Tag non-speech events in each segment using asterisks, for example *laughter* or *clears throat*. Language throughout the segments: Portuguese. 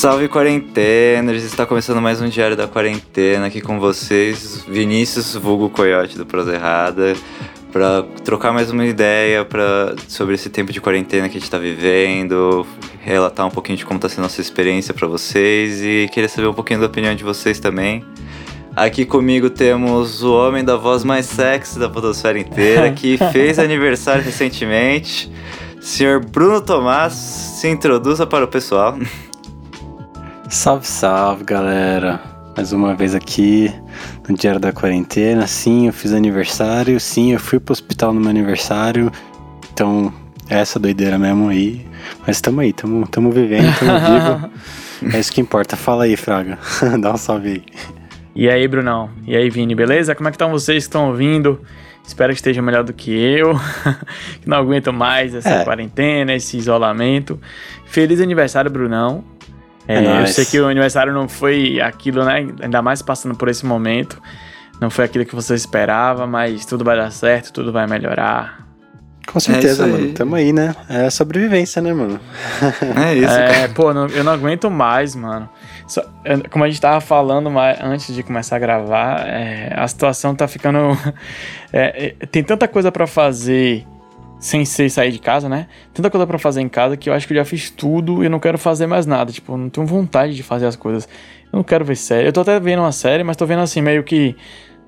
Salve quarentena, está começando mais um Diário da Quarentena aqui com vocês, Vinícius Vulgo Coyote do Prosa Errada, para trocar mais uma ideia pra, sobre esse tempo de quarentena que a gente está vivendo, relatar um pouquinho de como está sendo a nossa experiência para vocês e queria saber um pouquinho da opinião de vocês também. Aqui comigo temos o homem da voz mais sexy da podosfera inteira, que *laughs* fez aniversário recentemente, senhor Bruno Tomás, se introduza para o pessoal. Salve, salve, galera. Mais uma vez aqui no Diário da Quarentena. Sim, eu fiz aniversário. Sim, eu fui pro hospital no meu aniversário. Então, é essa doideira mesmo aí. Mas tamo aí, tamo, tamo vivendo, tamo *laughs* vivo. É isso que importa. Fala aí, Fraga. *laughs* Dá um salve aí. E aí, Brunão? E aí, Vini, beleza? Como é que estão vocês que estão ouvindo? Espero que esteja melhor do que eu, *laughs* que não aguento mais essa é. quarentena, esse isolamento. Feliz aniversário, Brunão. É, é eu sei que o aniversário não foi aquilo, né? Ainda mais passando por esse momento. Não foi aquilo que você esperava, mas tudo vai dar certo, tudo vai melhorar. Com certeza, é mano. Tamo aí, né? É sobrevivência, né, mano? É *laughs* isso, é, cara. Pô, não, eu não aguento mais, mano. Só, como a gente tava falando mais, antes de começar a gravar, é, a situação tá ficando. *laughs* É, é, tem tanta coisa para fazer sem ser sair de casa, né? Tanta coisa para fazer em casa que eu acho que eu já fiz tudo e eu não quero fazer mais nada. Tipo, eu não tenho vontade de fazer as coisas. Eu não quero ver série. Eu tô até vendo uma série, mas tô vendo assim, meio que.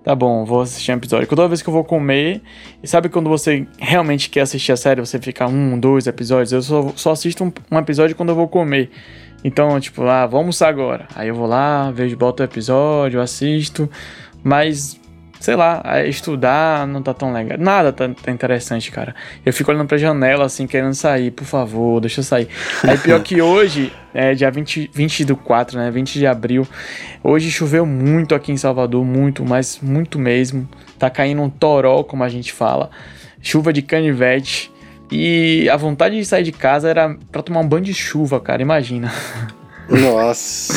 Tá bom, vou assistir um episódio. Toda vez que eu vou comer, e sabe quando você realmente quer assistir a série, você fica um, dois episódios? Eu só, só assisto um, um episódio quando eu vou comer. Então, tipo, ah, vamos agora. Aí eu vou lá, vejo, boto o episódio, assisto. Mas sei lá, estudar não tá tão legal. Nada tá, tá, interessante, cara. Eu fico olhando pra janela, assim, querendo sair, por favor, deixa eu sair. Aí pior que *laughs* hoje, é dia 20, 20 do 4, né? 20 de abril. Hoje choveu muito aqui em Salvador, muito, mas muito mesmo. Tá caindo um toró, como a gente fala. Chuva de canivete. E a vontade de sair de casa era pra tomar um banho de chuva, cara, imagina. Nossa.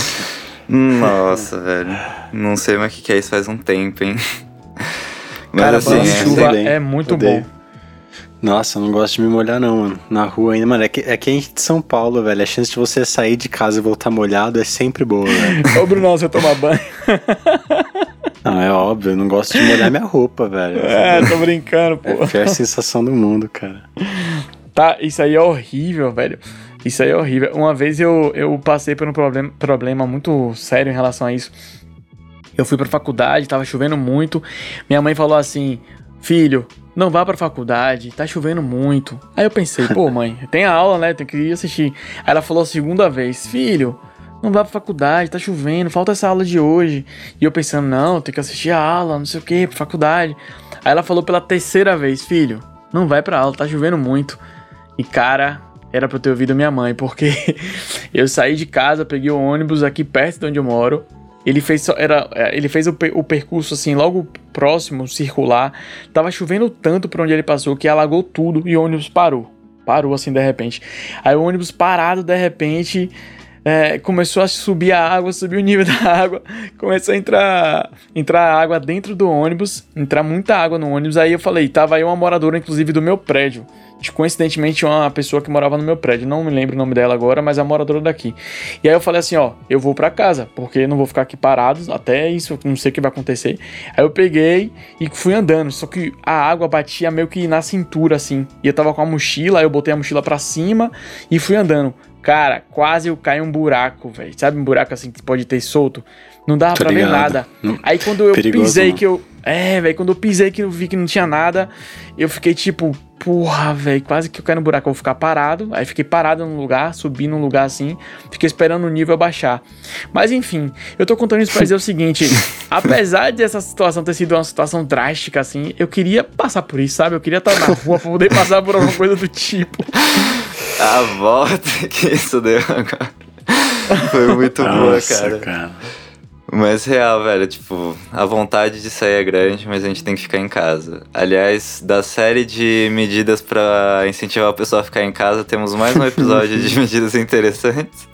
Nossa, velho. Não sei mais o que é isso faz um tempo, hein? Mas Cara, assim, é, chuva é muito Odeio. bom. Nossa, eu não gosto de me molhar não, mano. Na rua ainda, mano, é que, é que a gente de São Paulo, velho. A chance de você sair de casa e voltar molhado é sempre boa, velho. Ô, Bruno, você tomar banho. Não, é óbvio, eu não gosto de molhar minha roupa, velho. É, tô brincando, pô. É a pior sensação do mundo, cara. Tá, isso aí é horrível, velho. Isso aí é horrível. Uma vez eu, eu passei por um problema, problema muito sério em relação a isso. Eu fui pra faculdade, tava chovendo muito. Minha mãe falou assim: Filho, não vá pra faculdade, tá chovendo muito. Aí eu pensei, pô, mãe, *laughs* tem aula, né? Tem que ir assistir. Aí ela falou a segunda vez: Filho, não vá pra faculdade, tá chovendo, falta essa aula de hoje. E eu pensando, não, tem que assistir a aula, não sei o que, pra faculdade. Aí ela falou pela terceira vez: Filho, não vai pra aula, tá chovendo muito. E cara, era pra eu ter ouvido minha mãe, porque *laughs* eu saí de casa, peguei o ônibus aqui perto de onde eu moro. Ele fez, era, é, ele fez o, o percurso assim, logo próximo, circular. Tava chovendo tanto por onde ele passou que alagou tudo e o ônibus parou. Parou assim de repente. Aí o ônibus parado de repente é, começou a subir a água, subiu o nível *laughs* da água, começou a entrar, entrar água dentro do ônibus, entrar muita água no ônibus. Aí eu falei, tava aí uma moradora, inclusive, do meu prédio coincidentemente uma pessoa que morava no meu prédio, não me lembro o nome dela agora, mas é moradora daqui. E aí eu falei assim, ó, eu vou para casa, porque não vou ficar aqui parado até isso, não sei o que vai acontecer. Aí eu peguei e fui andando, só que a água batia meio que na cintura assim. E eu tava com a mochila, aí eu botei a mochila para cima e fui andando. Cara, quase eu caí um buraco, velho. Sabe um buraco assim que pode ter solto? Não dava Tô pra ligado. ver nada. Aí quando eu Perigoso, pisei mano. que eu. É, velho, quando eu pisei que eu vi que não tinha nada, eu fiquei tipo, porra, velho, quase que eu caio no buraco, eu vou ficar parado. Aí fiquei parado num lugar, subi num lugar assim, fiquei esperando o nível baixar. Mas enfim, eu tô contando isso pra dizer o seguinte: *laughs* apesar dessa situação ter sido uma situação drástica, assim, eu queria passar por isso, sabe? Eu queria estar na rua pra poder passar por alguma coisa do tipo. A volta *laughs* que isso deu agora. Foi muito Nossa, boa, cara. cara. Mas real, velho, tipo, a vontade de sair é grande, mas a gente tem que ficar em casa. Aliás, da série de medidas para incentivar a pessoa a ficar em casa, temos mais um episódio de *laughs* medidas interessantes.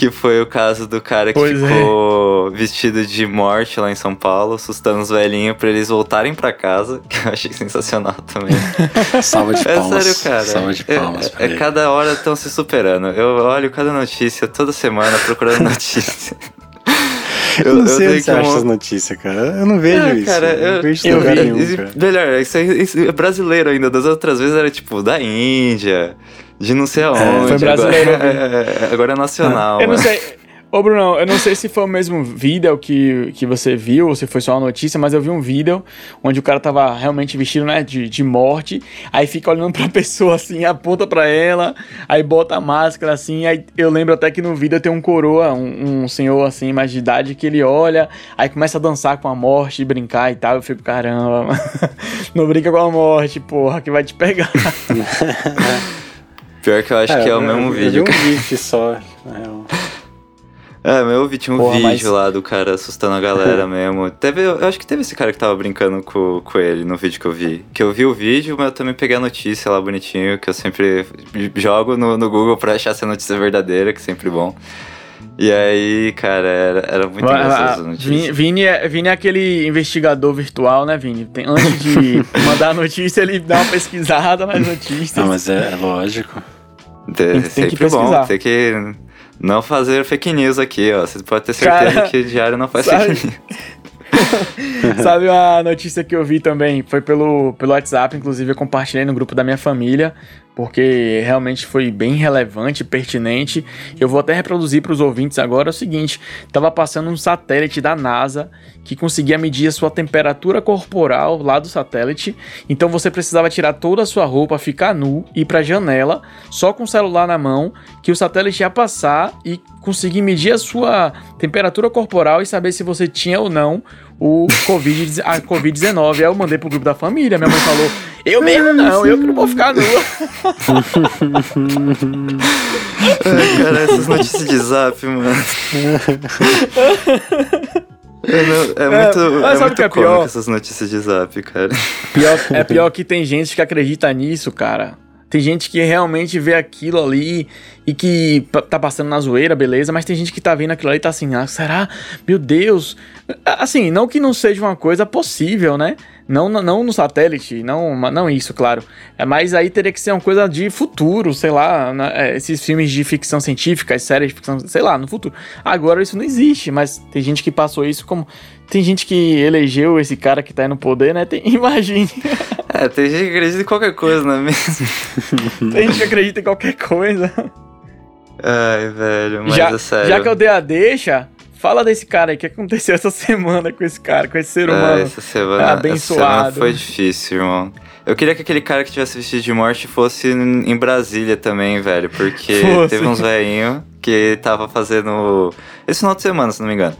Que foi o caso do cara que pois ficou vestido de morte lá em São Paulo, assustando os velhinhos pra eles voltarem pra casa, *laughs* que eu achei sensacional também. *laughs* Salva de É palmas. sério, cara. Salva de palmas é, pra é ele. cada hora estão se superando. Eu olho cada notícia toda semana procurando *laughs* notícia. Eu não sei tenho onde você que acha mon- essas notícias, cara. Eu não vejo Ah, isso. cara, eu eu, não vejo isso eu vi. nenhum, cara. Melhor, isso, aí- isso é brasileiro ainda. Das outras vezes era tipo da Índia, de não sei aonde. foi brasileiro, Agora, *laughs* é, é, agora é nacional. Eu não mano. sei. Ô, Bruno, eu não sei se foi o mesmo vídeo que, que você viu, ou se foi só uma notícia, mas eu vi um vídeo onde o cara tava realmente vestido, né, de, de morte, aí fica olhando pra *laughs* pessoa assim, aponta pra ela, aí bota a máscara assim, aí eu lembro até que no vídeo tem um coroa, um, um senhor assim, mais de idade, que ele olha, aí começa a dançar com a morte, brincar e tal, eu fico, caramba, mano, *laughs* não brinca com a morte, porra, que vai te pegar. *laughs* Pior que eu acho que é o mesmo eu, vídeo. Eu vi um GIF só. na real. É, meu, eu vi, tinha um Porra, vídeo mas- lá do cara assustando a galera *laughs* mesmo. Teve, eu acho que teve esse cara que tava brincando com, com ele no vídeo que eu vi. Que eu vi o vídeo, mas eu também peguei a notícia lá bonitinho, que eu sempre jogo no, no Google pra achar se a notícia é verdadeira, que é sempre bom. E aí, cara, era, era muito Vai- engraçado essa notícia. Vini, Vini, é, Vini é aquele investigador virtual, né, Vini? Tem- antes de *laughs* mandar a notícia, ele dá uma pesquisada nas *laughs* notícias. Não, mas é, é lógico. É tem que sempre pesquisar. bom, tem que não fazer fake news aqui, ó. Você pode ter certeza Cara, que o diário não faz sabe- fake news. *laughs* Sabe uma notícia que eu vi também? Foi pelo, pelo WhatsApp, inclusive eu compartilhei no grupo da minha família, porque realmente foi bem relevante, pertinente. Eu vou até reproduzir para os ouvintes agora o seguinte: tava passando um satélite da NASA que conseguia medir a sua temperatura corporal lá do satélite. Então você precisava tirar toda a sua roupa, ficar nu, ir para a janela, só com o celular na mão, que o satélite ia passar e conseguir medir a sua temperatura corporal e saber se você tinha ou não o COVID, a Covid-19. Aí eu mandei pro grupo da família, minha mãe falou, eu mesmo não, eu que não vou ficar nua. Ai, cara, essas notícias de zap, mano. É, não- é muito, é sabe o muito que é cômico pior? essas notícias de zap, cara. Pior- *laughs* é pior que tem gente que acredita nisso, cara. Tem gente que realmente vê aquilo ali e que tá passando na zoeira, beleza, mas tem gente que tá vendo aquilo ali e tá assim, ah, será? Meu Deus. Assim, não que não seja uma coisa possível, né? Não, não no satélite, não, não isso, claro. É, Mas aí teria que ser uma coisa de futuro, sei lá, né? É, esses filmes de ficção científica, as séries de ficção, sei lá, no futuro. Agora isso não existe, mas tem gente que passou isso como. Tem gente que elegeu esse cara que tá aí no poder, né? Tem, *laughs* imagine. É, tem gente que acredita em qualquer coisa, não é mesmo? *laughs* Tem gente que acredita em qualquer coisa. Ai, velho, mas já, é sério. já que eu dei a deixa, fala desse cara aí. O que aconteceu essa *laughs* semana com esse cara, com esse ser É, humano? essa semana, essa abençoado. semana foi difícil, irmão. Eu queria que aquele cara que tivesse vestido de morte fosse em Brasília também, velho. Porque *laughs* Fosse. teve uns velhinhos que tava fazendo. Esse final de semana, se não me engano.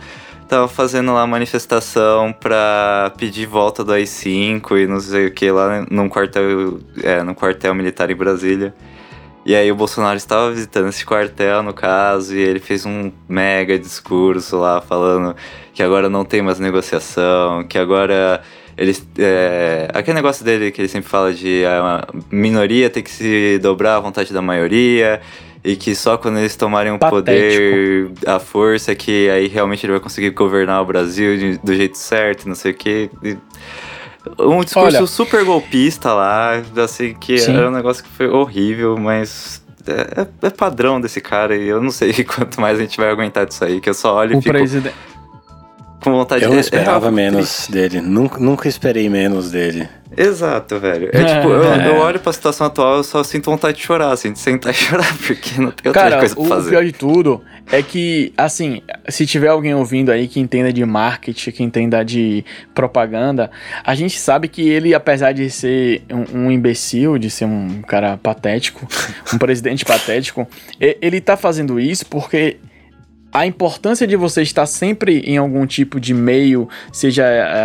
Tava fazendo lá manifestação pra pedir volta do AI-5 e não sei o que lá num quartel, é, num quartel militar em Brasília. E aí o Bolsonaro estava visitando esse quartel, no caso, e ele fez um mega discurso lá falando que agora não tem mais negociação, que agora eles. É, aquele negócio dele que ele sempre fala de a minoria tem que se dobrar à vontade da maioria. E que só quando eles tomarem o Patético. poder, a força, que aí realmente ele vai conseguir governar o Brasil de- do jeito certo, não sei o quê. E um discurso Olha. super golpista lá, assim, que Sim. era um negócio que foi horrível, mas é, é- é padrão desse cara e eu não sei *laughs* quanto mais a gente vai aguentar disso aí, que eu só olho O e fico. Com vontade Eu de... não é- *laughs* esperava é- menos dele. Nunca, nunca esperei menos dele. Exato, velho. É tipo, eu, eu olho pra situação atual eu só sinto vontade de chorar, assim, de sentar *laughs* e chorar, porque não tem outra Cara, coisa pra o fazer. pior de tudo é que, assim, se tiver alguém ouvindo aí que entenda de marketing, que entenda de propaganda, a gente sabe que ele, apesar de ser um, um imbecil, de ser um cara patético, um presidente patético, ele tá fazendo isso porque a importância de você estar sempre em algum tipo de meio, seja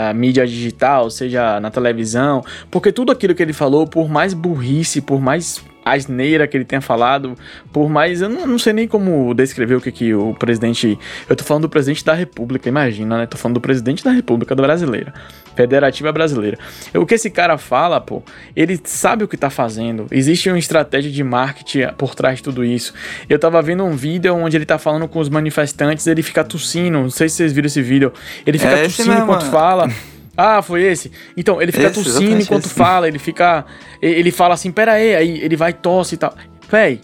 a mídia digital, seja na televisão, porque tudo aquilo que ele falou, por mais burrice, por mais asneira que ele tenha falado, por mais. Eu não, não sei nem como descrever o que, que o presidente. Eu tô falando do presidente da República, imagina, né? Tô falando do presidente da República do Brasileira. Federativa Brasileira. O que esse cara fala, pô, ele sabe o que tá fazendo. Existe uma estratégia de marketing por trás de tudo isso. Eu tava vendo um vídeo onde ele tá falando com os manifestantes, ele fica tossindo. Não sei se vocês viram esse vídeo. Ele fica é tossindo enquanto fala. Ah, foi esse? Então, ele fica esse, tossindo enquanto esse. fala, ele fica. Ele fala assim, pera aí, aí ele vai tosse e tal. Véi,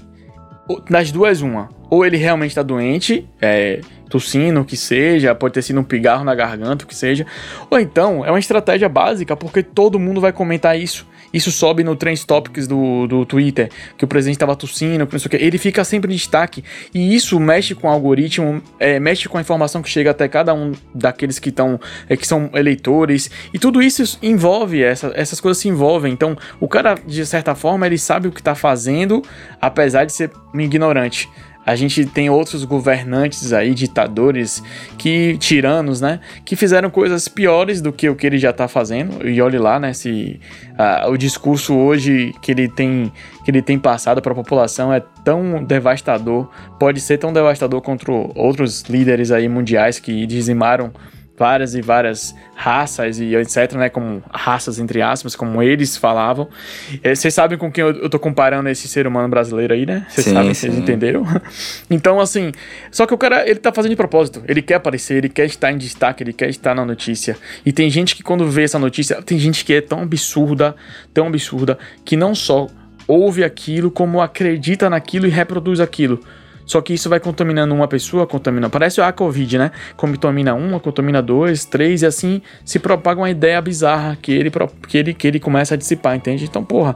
das duas, uma. Ou ele realmente tá doente, é, tossindo, o que seja, pode ter sido um pigarro na garganta, o que seja. Ou então, é uma estratégia básica, porque todo mundo vai comentar isso. Isso sobe no Trends Topics do, do Twitter, que o presidente estava tossindo, que não sei o que. Ele fica sempre em destaque. E isso mexe com o algoritmo, é, mexe com a informação que chega até cada um daqueles que estão, é, que são eleitores. E tudo isso envolve, essa, essas coisas se envolvem. Então, o cara, de certa forma, ele sabe o que está fazendo, apesar de ser um ignorante. A gente tem outros governantes aí, ditadores, que tiranos, né? Que fizeram coisas piores do que o que ele já está fazendo. E olhe lá, né? Se uh, o discurso hoje que ele tem que ele tem passado para a população é tão devastador, pode ser tão devastador contra outros líderes aí mundiais que dizimaram várias e várias raças e etc, né, como raças entre aspas, como eles falavam. É, vocês sabem com quem eu, eu tô comparando esse ser humano brasileiro aí, né? Vocês sabem, vocês entenderam? *laughs* então, assim, só que o cara, ele tá fazendo de propósito. Ele quer aparecer, ele quer estar em destaque, ele quer estar na notícia. E tem gente que quando vê essa notícia, tem gente que é tão absurda, tão absurda, que não só ouve aquilo, como acredita naquilo e reproduz aquilo. Só que isso vai contaminando uma pessoa, contamina. Parece a Covid, né? Contamina uma, contamina dois, três, e assim se propaga uma ideia bizarra que ele, que ele, que ele começa a dissipar, entende? Então, porra,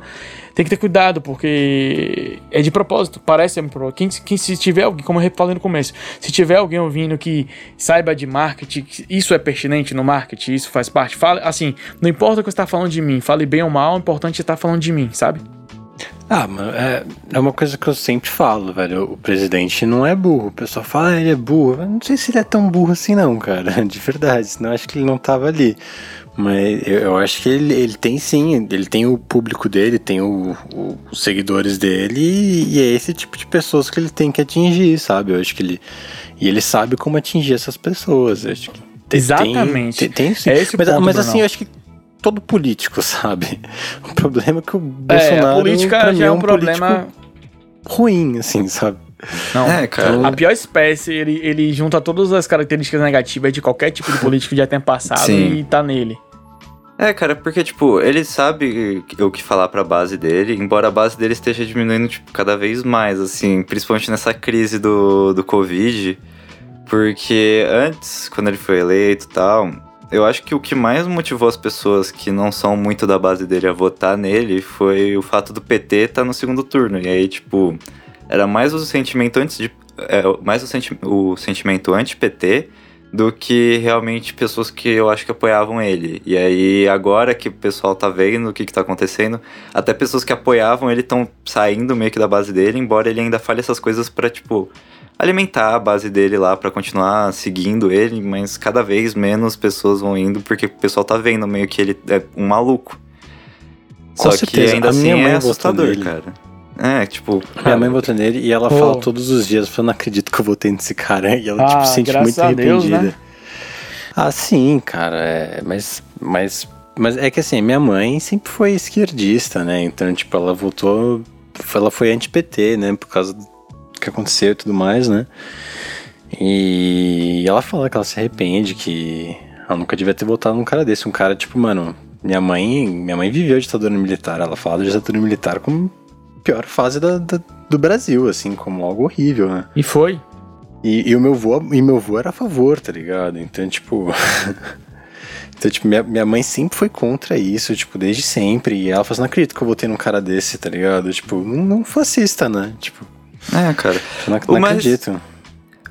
tem que ter cuidado, porque é de propósito, parece quem, quem se tiver alguém, como eu falei no começo, se tiver alguém ouvindo que saiba de marketing, isso é pertinente no marketing, isso faz parte, fale, assim, não importa o que você está falando de mim, fale bem ou mal, o importante é estar tá falando de mim, sabe? Ah, mano, é, é uma coisa que eu sempre falo, velho. O presidente não é burro. O pessoal fala, ah, ele é burro. Eu não sei se ele é tão burro assim, não, cara. *laughs* De verdade. Senão eu acho que ele não tava ali. Mas eu, eu acho que ele, ele tem sim. Ele tem o público dele, tem o, o, os seguidores dele. E, e, é esse tipo de pessoas que ele tem que atingir, sabe? Eu acho que ele. E ele sabe como atingir essas pessoas. Eu acho que tem, Exatamente. Tem, tem, tem sim. É esse mas, ponto, mas assim, eu acho que todo político, *laughs* sabe? O problema é que o Bolsonaro. É, a política já é um, um problema ruim, assim, sabe? Não, é, cara. A pior espécie, ele, ele junta todas as características negativas de qualquer tipo de político que já tenha passado Sim. e tá nele. É, cara, porque, tipo, ele sabe o que falar pra base dele, embora a base dele esteja diminuindo, tipo, cada vez mais, assim, principalmente nessa crise do, do Covid, porque antes, quando ele foi eleito e tal, eu acho que o que mais motivou as pessoas que não são muito da base dele a votar nele foi o fato do PT estar tá no segundo turno. E aí, tipo, era mais o sentimento antes de. É, mais o, senti o sentimento anti-PT do que realmente pessoas que eu acho que apoiavam ele. E aí, agora que o pessoal tá vendo o que, que tá acontecendo, até pessoas que apoiavam ele estão saindo meio que da base dele, embora ele ainda fale essas coisas pra, tipo, alimentar a base dele lá para continuar seguindo ele, mas cada vez menos pessoas vão indo porque o pessoal tá vendo meio que ele é um maluco. Com Só certeza. que ainda a assim é assustador, cara. É, tipo. Minha mãe votou nele e ela Pô. fala todos os dias: Eu não acredito que eu votei nesse cara. E ela, ah, tipo, se sente muito arrependida. Deus, né? Ah, sim, cara. É, mas, mas, mas é que assim, minha mãe sempre foi esquerdista, né? Então, tipo, ela votou. Ela foi anti-PT, né? Por causa que aconteceu e tudo mais, né? E ela fala que ela se arrepende, que ela nunca devia ter votado num cara desse. Um cara, tipo, mano, minha mãe, minha mãe viveu a ditadura militar. Ela fala da ditadura militar como a pior fase da, da, do Brasil, assim, como algo horrível, né? E foi. E, e o meu avô, e meu avô era a favor, tá ligado? Então, tipo. *laughs* então, tipo, minha, minha mãe sempre foi contra isso, tipo, desde sempre. E ela fala assim, não acredito que eu votei num cara desse, tá ligado? Tipo, não, não fascista, né? Tipo. É, cara. não, não o mais, acredito.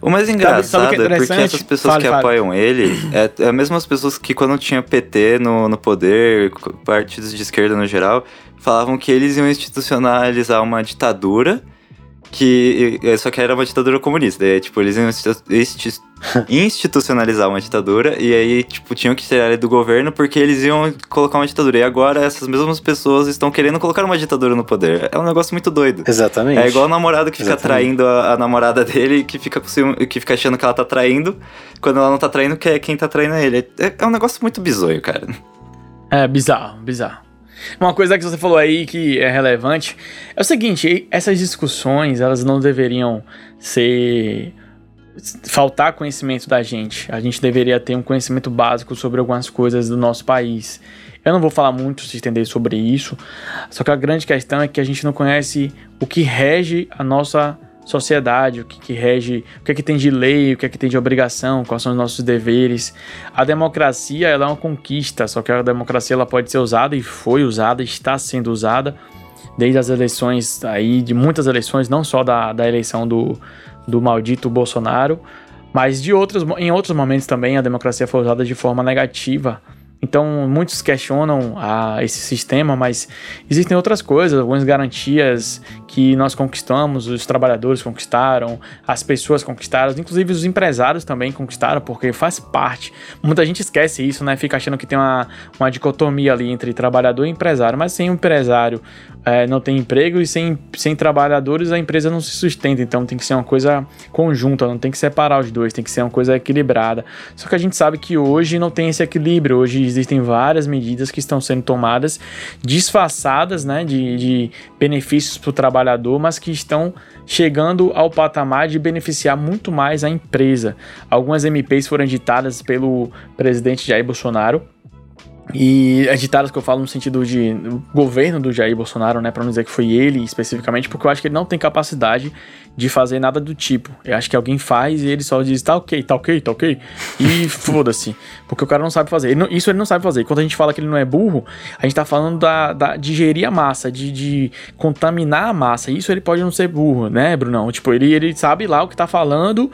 O mais engraçado sabe, sabe é, é porque essas pessoas fale, que fale. apoiam ele é, é as mesmas pessoas que quando tinha PT no, no poder, partidos de esquerda no geral, falavam que eles iam institucionalizar uma ditadura que só que era uma ditadura comunista. E, tipo, eles iam *laughs* institucionalizar uma ditadura e aí, tipo, tinham que tirar ele do governo porque eles iam colocar uma ditadura. E agora essas mesmas pessoas estão querendo colocar uma ditadura no poder. É um negócio muito doido. Exatamente. É igual o namorado que fica Exatamente. traindo a, a, namorada dele que fica, que fica achando que ela tá traindo, quando ela não tá traindo, que é quem tá traindo ele. É, é um negócio muito bizonho, cara. É bizarro, bizarro. Uma coisa que você falou aí que é relevante é o seguinte: essas discussões elas não deveriam ser faltar conhecimento da gente. A gente deveria ter um conhecimento básico sobre algumas coisas do nosso país. Eu não vou falar muito, se estender sobre isso, só que a grande questão é que a gente não conhece o que rege a nossa sociedade, o que, que rege, o que é que tem de lei, o que é que tem de obrigação, quais são os nossos deveres. A democracia ela é uma conquista, só que a democracia ela pode ser usada e foi usada, está sendo usada desde as eleições aí, de muitas eleições, não só da, da eleição do, do maldito Bolsonaro, mas de outros, em outros momentos também a democracia foi usada de forma negativa então, muitos questionam a, esse sistema, mas existem outras coisas, algumas garantias que nós conquistamos, os trabalhadores conquistaram, as pessoas conquistaram, inclusive os empresários também conquistaram, porque faz parte. Muita gente esquece isso, né? Fica achando que tem uma, uma dicotomia ali entre trabalhador e empresário, mas sem empresário é, não tem emprego e sem, sem trabalhadores a empresa não se sustenta. Então tem que ser uma coisa conjunta, não tem que separar os dois, tem que ser uma coisa equilibrada. Só que a gente sabe que hoje não tem esse equilíbrio, hoje existem várias medidas que estão sendo tomadas disfarçadas né, de, de benefícios para o trabalhador, mas que estão chegando ao patamar de beneficiar muito mais a empresa. Algumas MPs foram editadas pelo presidente Jair Bolsonaro e editadas que eu falo no sentido de governo do Jair Bolsonaro, né, para não dizer que foi ele especificamente, porque eu acho que ele não tem capacidade de fazer nada do tipo. Eu acho que alguém faz e ele só diz, tá ok, tá ok, tá ok. E *laughs* foda-se. Porque o cara não sabe fazer. Ele não, isso ele não sabe fazer. Quando a gente fala que ele não é burro, a gente tá falando da, da, de gerir a massa, de, de contaminar a massa. Isso ele pode não ser burro, né, Brunão? Tipo, ele, ele sabe lá o que tá falando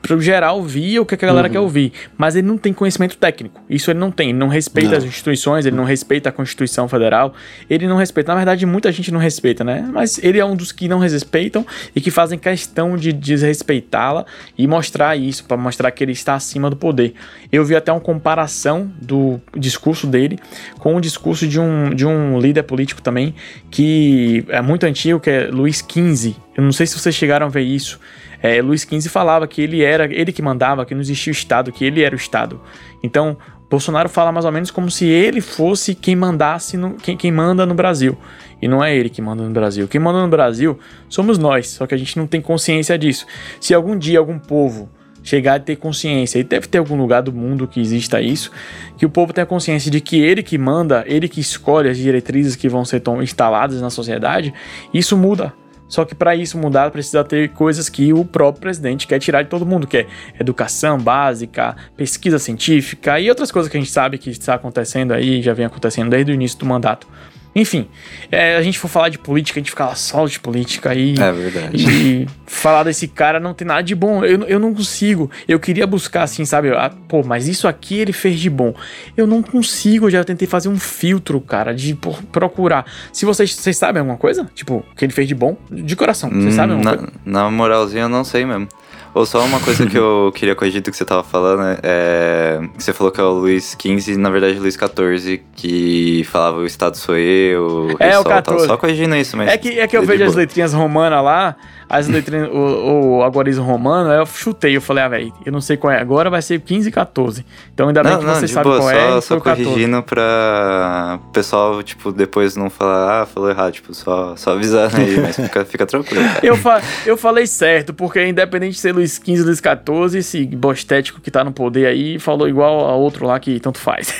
pro geral ouvir o que a galera uhum. quer ouvir. Mas ele não tem conhecimento técnico. Isso ele não tem. Ele não respeita não. As instituições, ele não respeita a Constituição Federal. Ele não respeita. Na verdade, muita gente não respeita, né? Mas ele é um dos que não respeitam e que fazem questão de desrespeitá-la e mostrar isso, para mostrar que ele está acima do poder. Eu vi até uma comparação do discurso dele com o discurso de um, de um líder político também, que é muito antigo, que é Luiz XV. Eu não sei se vocês chegaram a ver isso. É, Luiz XV falava que ele era ele que mandava, que não existia o Estado, que ele era o Estado. Então, Bolsonaro fala mais ou menos como se ele fosse quem mandasse, no, quem, quem manda no Brasil. E não é ele que manda no Brasil. Quem manda no Brasil somos nós, só que a gente não tem consciência disso. Se algum dia algum povo chegar a ter consciência, e deve ter algum lugar do mundo que exista isso, que o povo tenha consciência de que ele que manda, ele que escolhe as diretrizes que vão ser instaladas na sociedade, isso muda. Só que para isso mudar precisa ter coisas que o próprio presidente quer tirar de todo mundo, que é educação básica, pesquisa científica e outras coisas que a gente sabe que está acontecendo aí, já vem acontecendo desde o início do mandato. Enfim, é, a gente for falar de política, a gente fica só de política aí. É verdade. E falar desse cara não tem nada de bom. Eu, eu não consigo. Eu queria buscar assim, sabe? Ah, pô, mas isso aqui ele fez de bom. Eu não consigo. Eu já tentei fazer um filtro, cara, de por, procurar. Se vocês, vocês sabem alguma coisa? Tipo, que ele fez de bom? De coração. Vocês hum, sabem alguma na, coisa? Na moralzinha eu não sei mesmo. Ou só uma coisa que eu *laughs* queria corrigir do que você tava falando, é, você falou que é o Luiz XV, na verdade Luiz XIV, que falava o Estado sou eu, é, o 14. Tal, só corrigindo isso, mas... É que, é que eu vejo as letrinhas romanas lá, as letrinhas, o, o romano, aí eu chutei, eu falei, ah, velho, eu não sei qual é agora, vai ser 15 e 14. Então ainda bem não, que não, você sabe boa, qual só, é. Só corrigindo 14. pra o pessoal, tipo, depois não falar, ah, falou errado, tipo, só, só avisando aí, mas fica, *laughs* fica tranquilo. Cara. Eu, fa eu falei certo, porque independente de ser Luiz 15 Luiz 14, esse bostético que tá no poder aí falou igual a outro lá que tanto faz.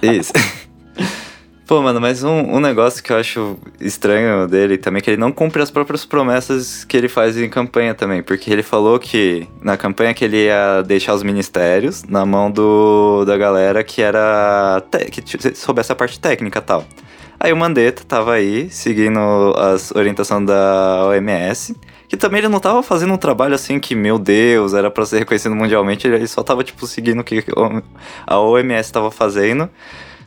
Isso. *laughs* Pô, mano, mas um, um negócio que eu acho estranho dele também é que ele não cumpre as próprias promessas que ele faz em campanha também. Porque ele falou que na campanha que ele ia deixar os ministérios na mão do, da galera que era. que soubesse a parte técnica e tal. Aí o Mandetta tava aí, seguindo as orientações da OMS. Que também ele não tava fazendo um trabalho assim que, meu Deus, era para ser reconhecido mundialmente. Ele só tava, tipo, seguindo o que a OMS tava fazendo.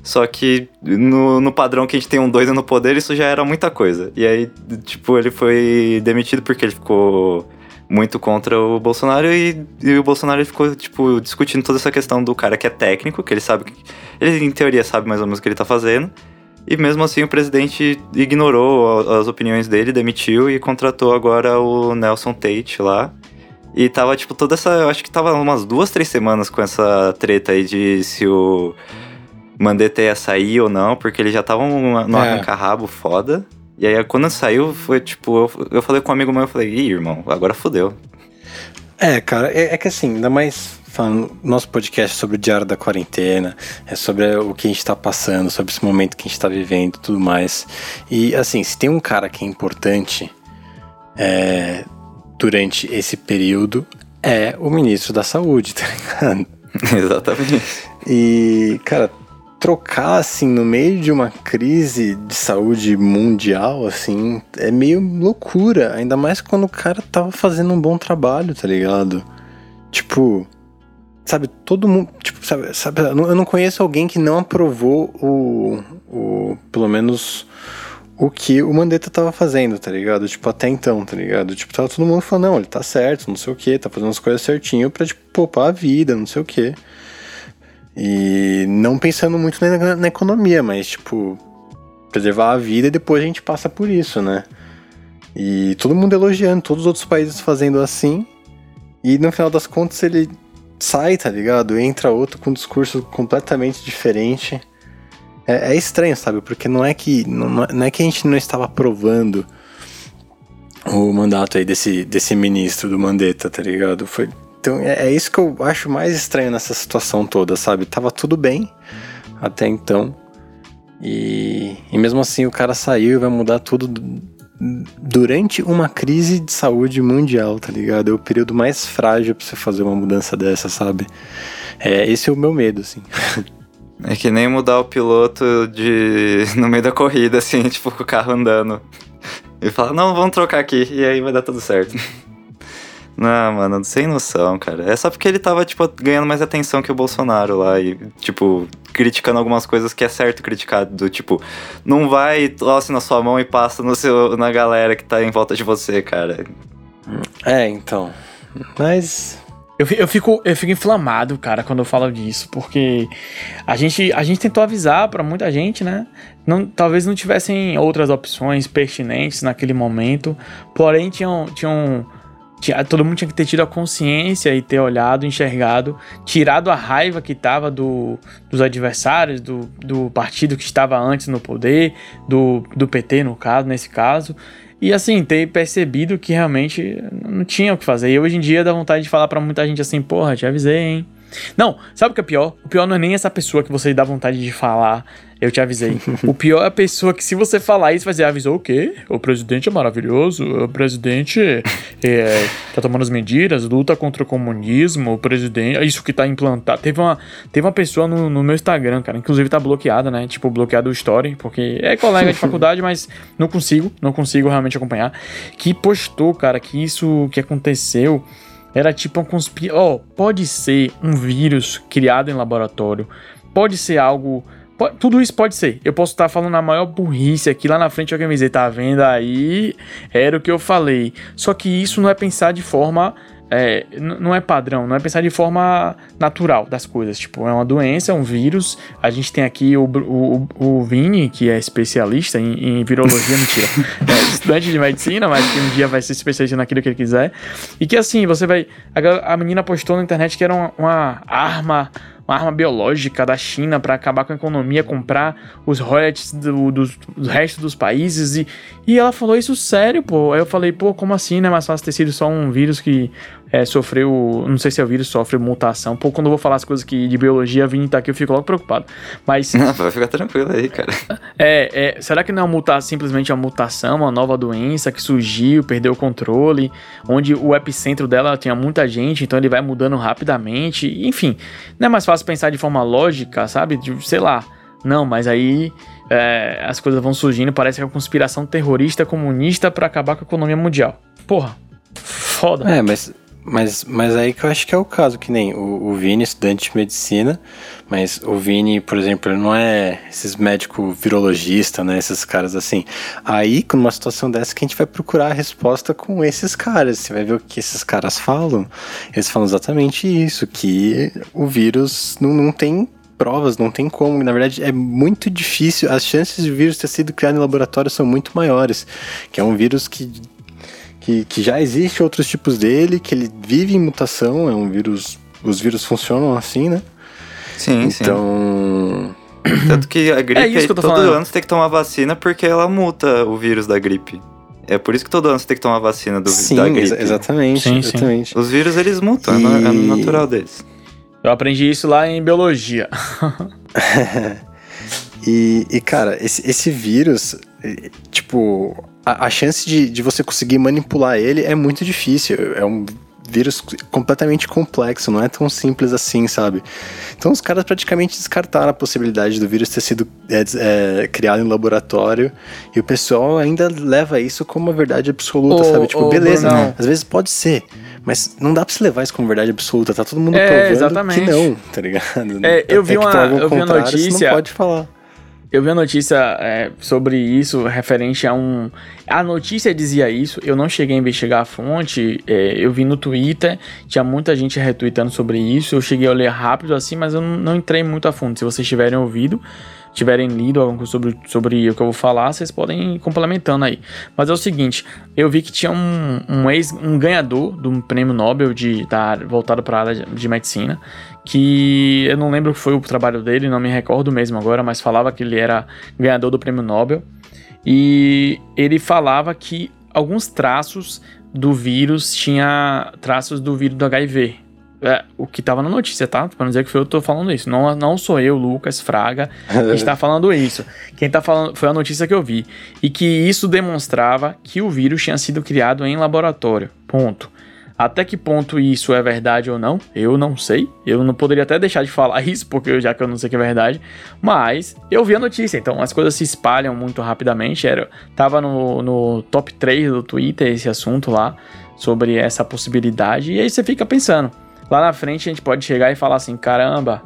Só que no, no padrão que a gente tem um doido no poder, isso já era muita coisa. E aí, tipo, ele foi demitido porque ele ficou muito contra o Bolsonaro e, e o Bolsonaro ficou, tipo, discutindo toda essa questão do cara que é técnico, que ele sabe. Ele, em teoria, sabe mais ou menos o que ele tá fazendo. E mesmo assim o presidente ignorou as opiniões dele, demitiu e contratou agora o Nelson Tate lá. E tava, tipo, toda essa. Acho que tava umas duas, três semanas com essa treta aí de se o Mandetta ia sair ou não, porque eles já estavam no É. arranca-rabo foda. E aí, quando saiu, foi tipo, eu, eu falei com um amigo meu, eu falei, ih, irmão, agora fodeu. É, cara, é, é que assim, ainda mais falando, nosso podcast é sobre o diário da quarentena, é sobre o que a gente tá passando, sobre esse momento que a gente tá vivendo e tudo mais. E assim, se tem um cara que é importante é, durante esse período, é o ministro da saúde, *laughs* tá ligado? *laughs* Exatamente. E, cara, trocar assim no meio de uma crise de saúde mundial, assim, é meio loucura. Ainda mais quando o cara tava fazendo um bom trabalho, tá ligado? Tipo, sabe, todo mundo. Tipo, sabe, sabe, eu não- conheço alguém que não aprovou o. o pelo menos. O que o Mandetta tava fazendo, tá ligado? Tipo, até então, tá ligado? Tipo, tava todo mundo falando, não, ele tá certo, não sei o que, tá fazendo as coisas certinho pra, tipo, poupar a vida, não sei o que. E não pensando muito na, na economia, mas, tipo, preservar a vida e depois a gente passa por isso, né? E todo mundo elogiando, todos os outros países fazendo assim. E no final das contas ele sai, tá ligado? Entra outro com um discurso completamente diferente. É, é estranho, sabe? Porque não é que não, não é que a gente não estava aprovando o mandato aí desse, desse ministro do Mandetta, tá ligado? Foi, então é, é isso que eu acho mais estranho nessa situação toda, sabe? Tava tudo bem até então. E, e mesmo assim o cara saiu e vai mudar tudo du- durante uma crise de saúde mundial, tá ligado? É o período mais frágil pra você fazer uma mudança dessa, sabe? É, esse é o meu medo, assim. *laughs* É que nem mudar o piloto de no meio da corrida, assim, *laughs* tipo, com o carro andando. E falar, não, vamos trocar aqui, e aí vai dar tudo certo. Não, mano, sem noção, cara. É só porque ele tava, tipo, ganhando mais atenção que o Bolsonaro lá e, tipo, criticando algumas coisas que é certo criticar, do tipo, não vai, tosse na sua mão e passa no seu, na galera que tá em volta de você, cara. É, então. Mas. Eu, eu fico, eu fico inflamado, cara, quando eu falo disso, porque a gente, a gente tentou avisar pra muita gente, né? Não, talvez não tivessem outras opções pertinentes naquele momento, porém tinham, tinham tinha- todo mundo tinha que ter tido a consciência e ter olhado, enxergado, tirado a raiva que tava do, dos adversários, do, do partido que estava antes no poder, do, do PT, no caso, nesse caso. E assim, ter percebido que realmente não tinha o que fazer. E hoje em dia dá vontade de falar pra muita gente assim, porra, te avisei, hein? Não, sabe o que é pior? O pior não é nem essa pessoa que você dá vontade de falar, eu te avisei. o pior é a pessoa que, se você falar isso, dizer, avisou o quê? O presidente é maravilhoso, o presidente é, tá tomando as medidas, luta contra o comunismo, o presidente. é Isso que tá implantado. Teve uma, teve uma pessoa no, no meu Instagram, cara, inclusive tá bloqueada, né? Tipo, bloqueado o story, porque é colega de faculdade, mas não consigo, não consigo realmente acompanhar. Que postou, cara, que isso que aconteceu era tipo uma conspiração. Ó, pode ser um vírus criado em laboratório, pode ser algo. Tudo isso pode ser. Eu posso estar falando a maior burrice aqui lá na frente. Alguém me dizer, tá vendo aí? Era o que eu falei. Só que isso não é pensar de forma. É, não é padrão, não é pensar de forma natural das coisas. Tipo, é uma doença, é um vírus. A gente tem aqui o, o, o Vini, que é especialista em, em virologia, *laughs* mentira. É estudante de medicina, mas que um dia vai ser especialista naquilo que ele quiser. E que assim, você vai. A, a menina postou na internet que era uma, uma arma. Uma arma biológica da China para acabar com a economia, comprar os royalties do, dos, do resto dos países. E, e ela falou isso sério, pô. Aí eu falei, pô, como assim? Não é mais fácil ter sido só um vírus que é, sofreu. Não sei se é o vírus sofre mutação. Pô, quando eu vou falar as coisas que de biologia, Vini tá aqui, eu fico logo preocupado. Mas. Não, vai ficar tranquilo aí, cara. *laughs* É, é, será que não é uma muta- simplesmente uma mutação, uma nova doença que surgiu, perdeu o controle, onde o epicentro dela tinha muita gente, então ele vai mudando rapidamente, enfim, não é mais fácil pensar de forma lógica, sabe? De, sei lá, não, mas aí é, as coisas vão surgindo, parece que é uma conspiração terrorista comunista pra acabar com a economia mundial. Porra, foda. É, mas, mas, mas aí que eu acho que é o caso, que nem o, o Vini, estudante de medicina, mas o Vini, por exemplo, ele não é esses médico virologista, né? Esses caras assim. Aí, numa situação dessa, que a gente vai procurar a resposta com esses caras. Você vai ver o que esses caras falam. Eles falam exatamente isso, que o vírus não, não tem provas, não tem como. Na verdade, é muito difícil. As chances de vírus ter sido criado em laboratório são muito maiores. Que é um vírus que que, que já existe outros tipos dele, que ele vive em mutação, é um vírus. Os vírus funcionam assim, né? Sim, sim. então. *clears throat* Tanto que a gripe, É isso que eu tô todo falando. ano você tem que tomar vacina porque ela multa o vírus da gripe. É por isso que todo ano você tem que tomar vacina do, Sim, da gripe. exatamente, Sim, sim. exatamente. Os vírus, eles mutam, é no- é E- natural deles. Eu aprendi isso lá em biologia. *laughs* E, e, cara, esse, esse vírus, tipo, a, a chance de, de você conseguir manipular ele é muito difícil. É um vírus completamente complexo, não é tão simples assim, sabe? Então os caras praticamente descartaram a possibilidade do vírus ter sido é, é, criado em laboratório e o pessoal ainda leva isso como uma verdade absoluta, Ô, sabe? Tipo, ô, beleza, Brunão. às vezes pode ser, mas não dá pra se levar isso como verdade absoluta, tá todo mundo É, provando exatamente. que não, tá ligado? É, eu vi uma- eu vi uma notícia- não pode falar. Eu vi a notícia é, sobre isso, referente a um. A notícia dizia isso, eu não cheguei a investigar a fonte, é, eu vi no Twitter, tinha muita gente retweetando sobre isso, eu cheguei a ler rápido assim, mas eu não, não entrei muito a fundo. Se vocês tiverem ouvido, tiverem lido coisa sobre, sobre o que eu vou falar, vocês podem ir complementando aí. Mas é o seguinte, eu vi que tinha um, um ex, um ganhador de um prêmio Nobel de, voltado para a área de, de medicina, que eu não lembro o que foi o trabalho dele, não me recordo mesmo agora, mas falava que ele era ganhador do prêmio Nobel. E ele falava que alguns traços do vírus tinha traços do vírus do HIV. É, o que tava na notícia, tá? Pra não dizer que foi eu que tô falando isso. Não, não sou eu, Lucas Fraga, que está *laughs* falando isso. Quem tá falando foi a notícia que eu vi. E que isso demonstrava que o vírus tinha sido criado em laboratório. Ponto. Até que ponto isso é verdade ou não, eu não sei. Eu não poderia até deixar de falar *laughs* isso, porque eu- já que eu não sei que é verdade. Mas eu vi a notícia, então as coisas se espalham muito rapidamente. Era, tava no, no top 3 do Twitter esse assunto lá, sobre essa possibilidade. E aí você fica pensando. Lá na frente a gente pode chegar e falar assim: caramba,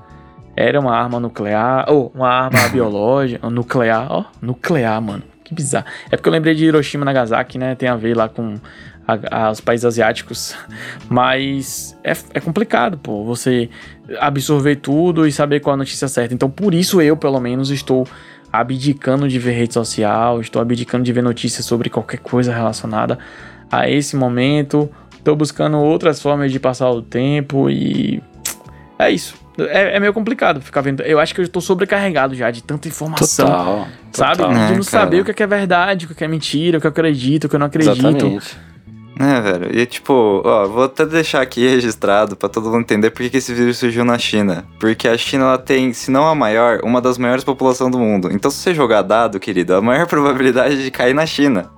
era uma arma nuclear, ou uma arma *laughs* biológica, nuclear, ó, nuclear, mano. Que bizarro. É porque eu lembrei de Hiroshima e Nagasaki, né? Tem a ver lá com a- a- os países asiáticos. Mas é, é complicado, pô, você absorver tudo e saber qual a notícia certa. Então, por isso eu, pelo menos, estou abdicando de ver rede social, estou abdicando de ver notícias sobre qualquer coisa relacionada a esse momento. Estou buscando outras formas de passar o tempo e. É isso. É, é meio complicado ficar vendo. Eu acho que eu estou sobrecarregado já de tanta informação. Total. Sabe? total. de não cara. saber o que é que é verdade, o que é que é mentira, o que eu acredito, o que eu não acredito. Exatamente. É, velho. E tipo, ó, vou até deixar aqui registrado pra todo mundo entender por que esse vírus surgiu na China. Porque a China ela tem, se não a maior, uma das maiores populações do mundo. Então, se você jogar dado, querido, a maior *laughs* probabilidade é de cair na China.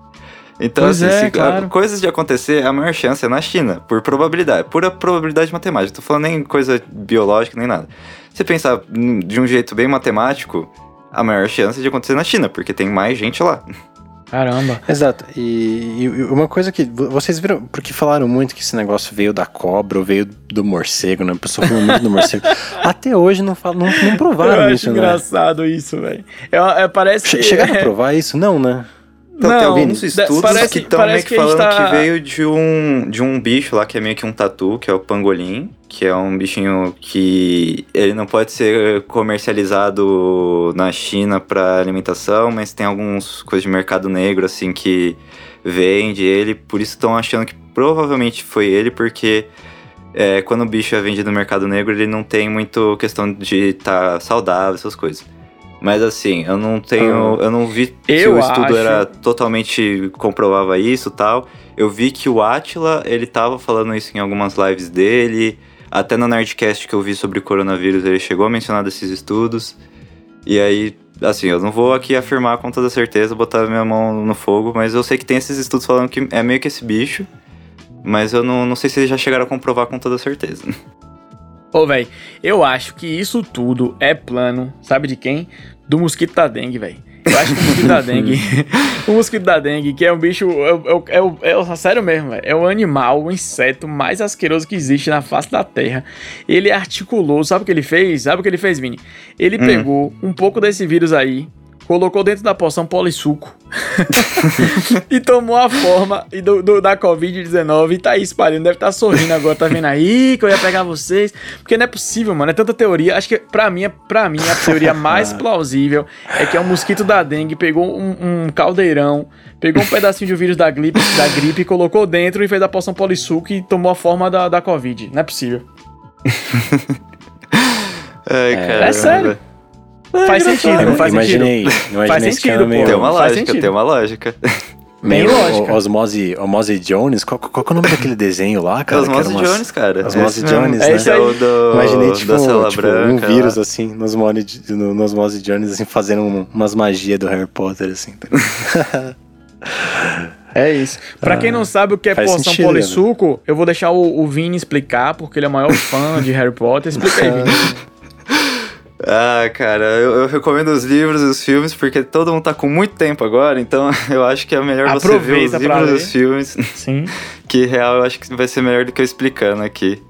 Então, Pois assim, é, se, a- claro. coisas de acontecer, a maior chance é na China, por probabilidade, pura probabilidade matemática. Tô falando nem coisa biológica, nem nada. Se você pensar de um jeito bem matemático, a maior chance é de acontecer na China, porque tem mais gente lá. *laughs* Caramba. Exato. E, e uma coisa que vo- vocês viram, porque falaram muito que esse negócio veio da cobra ou veio do morcego, né? A pessoa falou muito do morcego. *laughs* Até hoje não, falam, não, não Eu provaram acho isso, né? engraçado isso, velho. É, é, parece Che- que. Chegaram a provar isso? Não, né? Então, Não, tem alguns estudos parece- que estão meio que, que falando tá- que veio de um, de um bicho lá que é meio que um tatu, que é o pangolim, que é um bichinho que ele não pode ser comercializado na China para alimentação, mas tem alguns coisas de mercado negro assim que vende ele, por isso estão achando que provavelmente foi ele, porque é, quando o bicho é vendido no mercado negro, ele não tem muito questão de estar saudável, essas coisas. Mas assim, eu não tenho. Eu não vi se o estudo acho- era totalmente comprovava isso tal. Eu vi que o Atila, ele tava falando isso em algumas lives dele. Até no Nerdcast que eu vi sobre o coronavírus, ele chegou a mencionar desses estudos. E aí, assim, eu não vou aqui afirmar com toda certeza, botar minha mão no fogo, mas eu sei que tem esses estudos falando que é meio que esse bicho. Mas eu não, não sei se eles já chegaram a comprovar com toda certeza. *laughs* Ô, velho, eu acho que isso tudo é plano, sabe de quem? Do mosquito da dengue, velho. Eu acho que o mosquito da dengue. *laughs* o mosquito da dengue, que é um bicho. É, o- é, é, é, o- sério mesmo, velho. É o animal, o inseto mais asqueroso que existe na face da Terra. Ele articulou, sabe o que ele fez? Sabe o que ele fez, Vini? Ele Hum. pegou um pouco desse vírus aí. Colocou dentro da poção polissuco *laughs* e tomou a forma e do, do- da Covid-19 e tá aí espalhando. Deve estar sorrindo agora, tá vendo aí que eu ia pegar vocês. Porque não é possível, mano. É tanta teoria. Acho que pra mim, pra mim a teoria mais *laughs* plausível é que é um mosquito da dengue, pegou um, um caldeirão, pegou um pedacinho de vírus da gripe, da gripe, colocou dentro e fez a poção polissuco e tomou a forma da, da Covid. Não é possível. *laughs* Ai, É. É sério. Faz sentido, não faz imaginei, sentido. Imaginei Faz esse sentido, meio, pô. Tem uma lógica, tem uma lógica. meio lógica. Osmose, Osmose Jones. Qual, qual que é o nome daquele desenho lá, É cara? os que era Mouse umas- Jones, cara. Osmose Esse mesmo. Jones, É né? isso É o do, Imaginei, tipo, da célula tipo, branca. um vírus, lá. assim, nos, Mone, no, nos Osmose Jones, assim, fazendo um- umas magias do Harry Potter, assim. tá? É isso. Pra quem não sabe o que é poção sentido, polissuco, eu vou deixar o, o Vini explicar, porque ele é o maior fã de Harry Potter. Explica aí, Vini. Ah, cara, eu, eu recomendo os livros e os filmes porque todo mundo tá com muito tempo agora, então *laughs* eu acho que é melhor você ver os Aproveita livros e os filmes, Sim. *laughs* que real eu acho que vai ser melhor do que eu explicando aqui.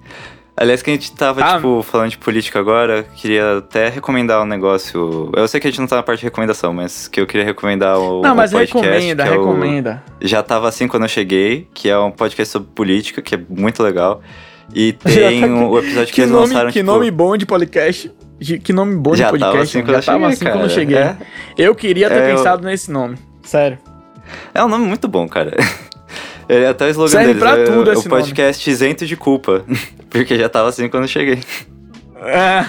Aliás, que a gente tava, Ah. tipo, falando de política agora, queria até recomendar um negócio. Eu sei que a gente não tá na parte de recomendação, mas que eu queria recomendar o, Não, o mas podcast. recomenda, é o- recomenda. Já tava assim quando eu cheguei, que é um podcast sobre política, que é muito legal. E *laughs* Já tem tá- o episódio que, Que eles nome, lançaram, que tipo, nome bom de podcast. de- Que nome bom de Já tava podcast. assim já eu tava cheguei, assim quando eu cara. cheguei. É. Eu queria ter É, eu- pensado nesse nome. Sério. É um nome muito bom, cara. *laughs* É até o slogan Serve deles. pra é, tudo o esse podcast isento de culpa. *laughs* Porque já tava assim quando eu cheguei. É.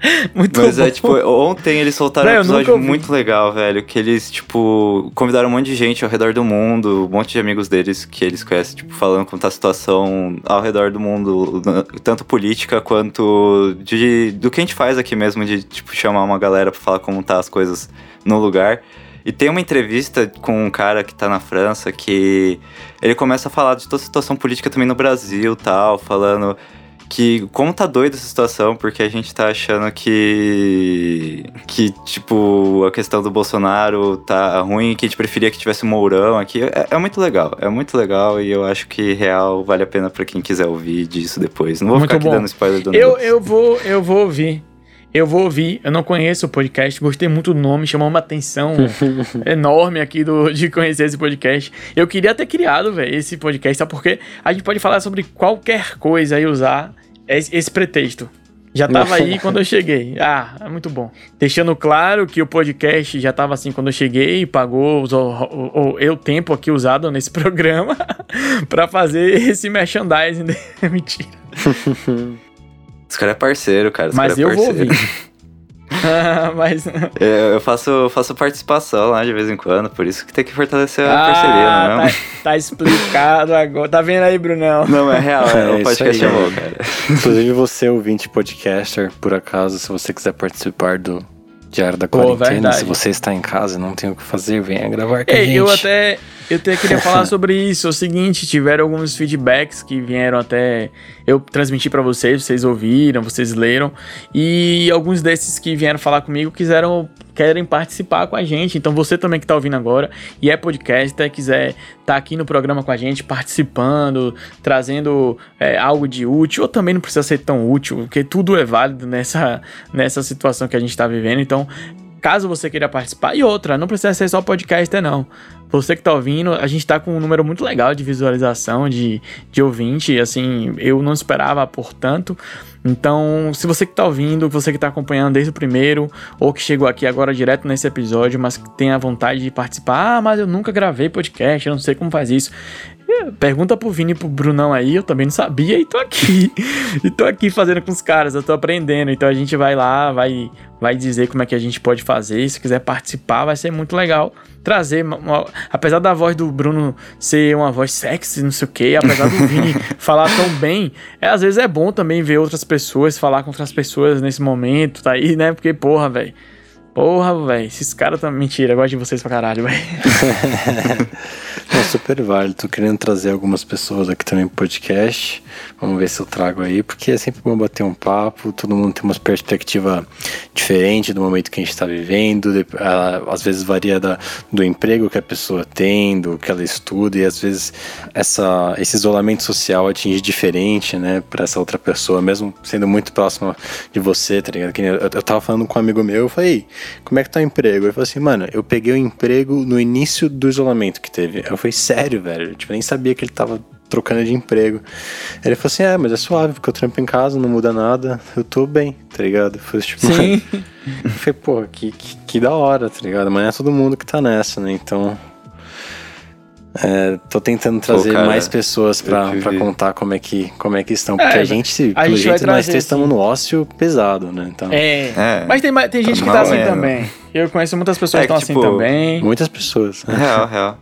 *laughs* Muito Mas bom. é tipo, ontem eles soltaram Véi, um episódio muito legal, velho. Que eles, tipo, convidaram um monte de gente ao redor do mundo, um monte de amigos deles que eles conhecem, tipo, falando como tá a situação ao redor do mundo, tanto política quanto de, do que a gente faz aqui mesmo, de, tipo, chamar uma galera pra falar como tá as coisas no lugar. E tem uma entrevista com um cara que tá na França que ele começa a falar de toda a situação política também no Brasil tal, falando que como tá doida essa situação, porque a gente tá achando que. que, tipo, a questão do Bolsonaro tá ruim, que a gente preferia que tivesse um Mourão aqui. É, é muito legal, é muito legal e eu acho que real vale a pena pra quem quiser ouvir disso depois. Não vou Muito ficar aqui bom. dando spoiler do Eu, negócio. eu vou, eu vou ouvir. Eu vou ouvir. Eu não conheço o podcast, gostei muito do nome, chamou uma atenção *laughs* enorme aqui do, de conhecer esse podcast. Eu queria ter criado, velho, esse podcast, sabe por quê? A gente pode falar sobre qualquer coisa e usar esse, esse pretexto. Já tava aí *laughs* quando eu cheguei. Ah, é muito bom. Deixando claro que o podcast já tava assim quando eu cheguei e pagou os, o, o, eu tempo aqui usado nesse *laughs* programa pra fazer esse merchandising. Mentira. Esse cara é parceiro, cara. esse Mas cara é eu vou parceiro. ouvir. *laughs* Mas. Eu, eu faço, faço participação lá de vez em quando, por isso que tem que fortalecer a Ah, parceria, não é? tá, mesmo? tá explicado agora. Tá vendo aí, Brunão? Não, é real, é, *laughs* É o isso podcast aí, é bom, cara. Inclusive você, ouvinte podcaster, por acaso, se você quiser participar do Diário da Pô, Quarentena, verdade. se você está em casa e não tem o que fazer, venha gravar com a Ei, gente. eu até, eu até queria *laughs* falar sobre isso. É o seguinte, tiveram alguns feedbacks que vieram até eu transmitir pra vocês, vocês ouviram, vocês leram, e alguns desses que vieram falar comigo quiseram querem participar com a gente. Então você também que tá ouvindo agora e é podcaster, quiser estar aqui no programa com a gente, participando, trazendo é, algo de útil, ou também não precisa ser tão útil, porque tudo é válido nessa, nessa situação que a gente tá vivendo. Então, caso você queira participar, e outra, não precisa ser só podcaster, não. Você que tá ouvindo, a gente tá com um número muito legal de visualização, de, de ouvinte, assim, eu não esperava por tanto. Então, se você que tá ouvindo, você que tá acompanhando desde o primeiro, ou que chegou aqui agora direto nesse episódio, mas tem a vontade de participar, ah, mas eu nunca gravei podcast, eu não sei como faz isso. Pergunta pro Vini e pro Brunão aí, eu também não sabia e tô aqui. *laughs* e tô aqui fazendo com os caras, eu tô aprendendo. Então a gente vai lá, vai, vai dizer como é que a gente pode fazer. Se quiser participar, vai ser muito legal. Trazer, apesar da voz do Bruno ser uma voz sexy, não sei o que, apesar do Vini *laughs* falar tão bem, é, às vezes é bom também ver outras pessoas, falar com outras pessoas nesse momento, tá aí, né? Porque, porra, velho. Porra, velho, esses caras tão. Mentira, eu gosto de vocês pra caralho, velho. *laughs* É super válido. Tô querendo trazer algumas pessoas aqui também pro podcast. Vamos ver se eu trago aí, porque é sempre bom bater um papo. Todo mundo tem uma perspectiva diferente do momento que a gente tá vivendo. Às vezes varia da, do emprego que a pessoa tem, do que ela estuda, e às vezes essa, esse isolamento social atinge diferente, né, pra essa outra pessoa, mesmo sendo muito próxima de você, tá ligado? Eu, eu tava falando com um amigo meu, eu falei, "Ei, como é que tá o emprego? Ele falou assim, mano, eu peguei o emprego no início do isolamento que teve. Eu falei, sério, velho? Tipo, eu nem sabia que ele tava trocando de emprego. Ele falou assim, é, mas é suave, porque eu trampo em casa, não muda nada, eu tô bem, tá ligado? Eu falei, tipo, Sim. *laughs* eu falei, pô, que, que, que da hora, tá ligado? Mas não é todo mundo que tá nessa, né? Então. É, tô tentando trazer Pô, cara, mais pessoas pra, pra contar como é, que, como é que estão. Porque é, a gente, a pelo gente jeito, nós três estamos no ócio pesado, né? Então, é. é. Mas tem, tem gente tá que tá assim também. Eu conheço muitas pessoas é que estão assim tipo, também. Muitas pessoas. Real, real.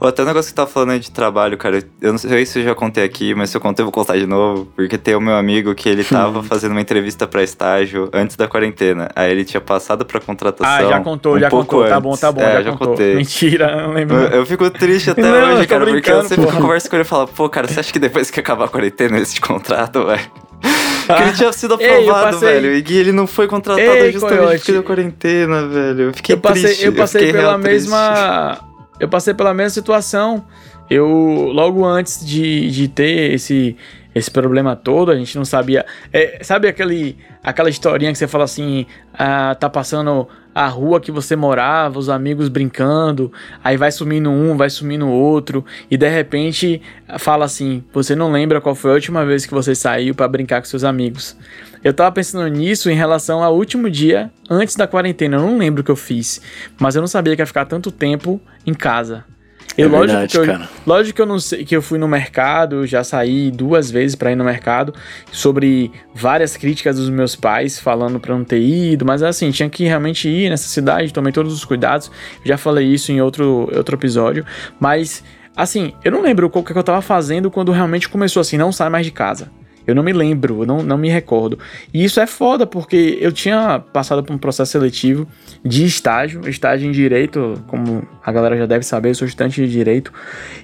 Ou até o negócio que tá falando aí de trabalho, cara. Eu não sei se eu já contei aqui, mas se eu contei, eu vou contar de novo. Porque tem o meu amigo que ele tava *laughs* fazendo uma entrevista para estágio antes da quarentena. Aí ele tinha passado pra contratação. Ah, já contou, um já contou. Antes. Tá bom, tá bom. É, já, já contou. contei. Mentira, não lembro. Eu, eu fico triste até *laughs* não, hoje, cara, porque eu sempre porra. converso com ele e falo, pô, cara, você acha que depois que acabar a quarentena esse contrato, velho? Que ele tinha sido *laughs* aprovado, Ei, velho. E ele não foi contratado Ei, justamente Coyote. porque deu quarentena, velho. Eu fiquei eu passei, triste. Eu passei eu pela mesma eu passei pela mesma situação. Eu, logo antes de, de ter esse, esse problema todo, a gente não sabia. É, sabe aquele, aquela historinha que você fala assim: ah, tá passando a rua que você morava, os amigos brincando, aí vai sumindo um, vai sumindo outro, e de repente fala assim: você não lembra qual foi a última vez que você saiu para brincar com seus amigos. Eu tava pensando nisso em relação ao último dia antes da quarentena. Eu não lembro o que eu fiz, mas eu não sabia que ia ficar tanto tempo em casa. Eu, é lógico, verdade, que eu, cara. lógico que eu não sei que eu fui no mercado, já saí duas vezes para ir no mercado sobre várias críticas dos meus pais falando para não ter ido, mas assim, tinha que realmente ir nessa cidade, tomei todos os cuidados. Já falei isso em outro, outro episódio, mas assim, eu não lembro o que eu tava fazendo quando realmente começou assim, não sai mais de casa. Eu não me lembro, não, não me recordo. E isso é foda, porque eu tinha passado por um processo seletivo de estágio, estágio em direito, como a galera já deve saber, eu sou estudante de direito.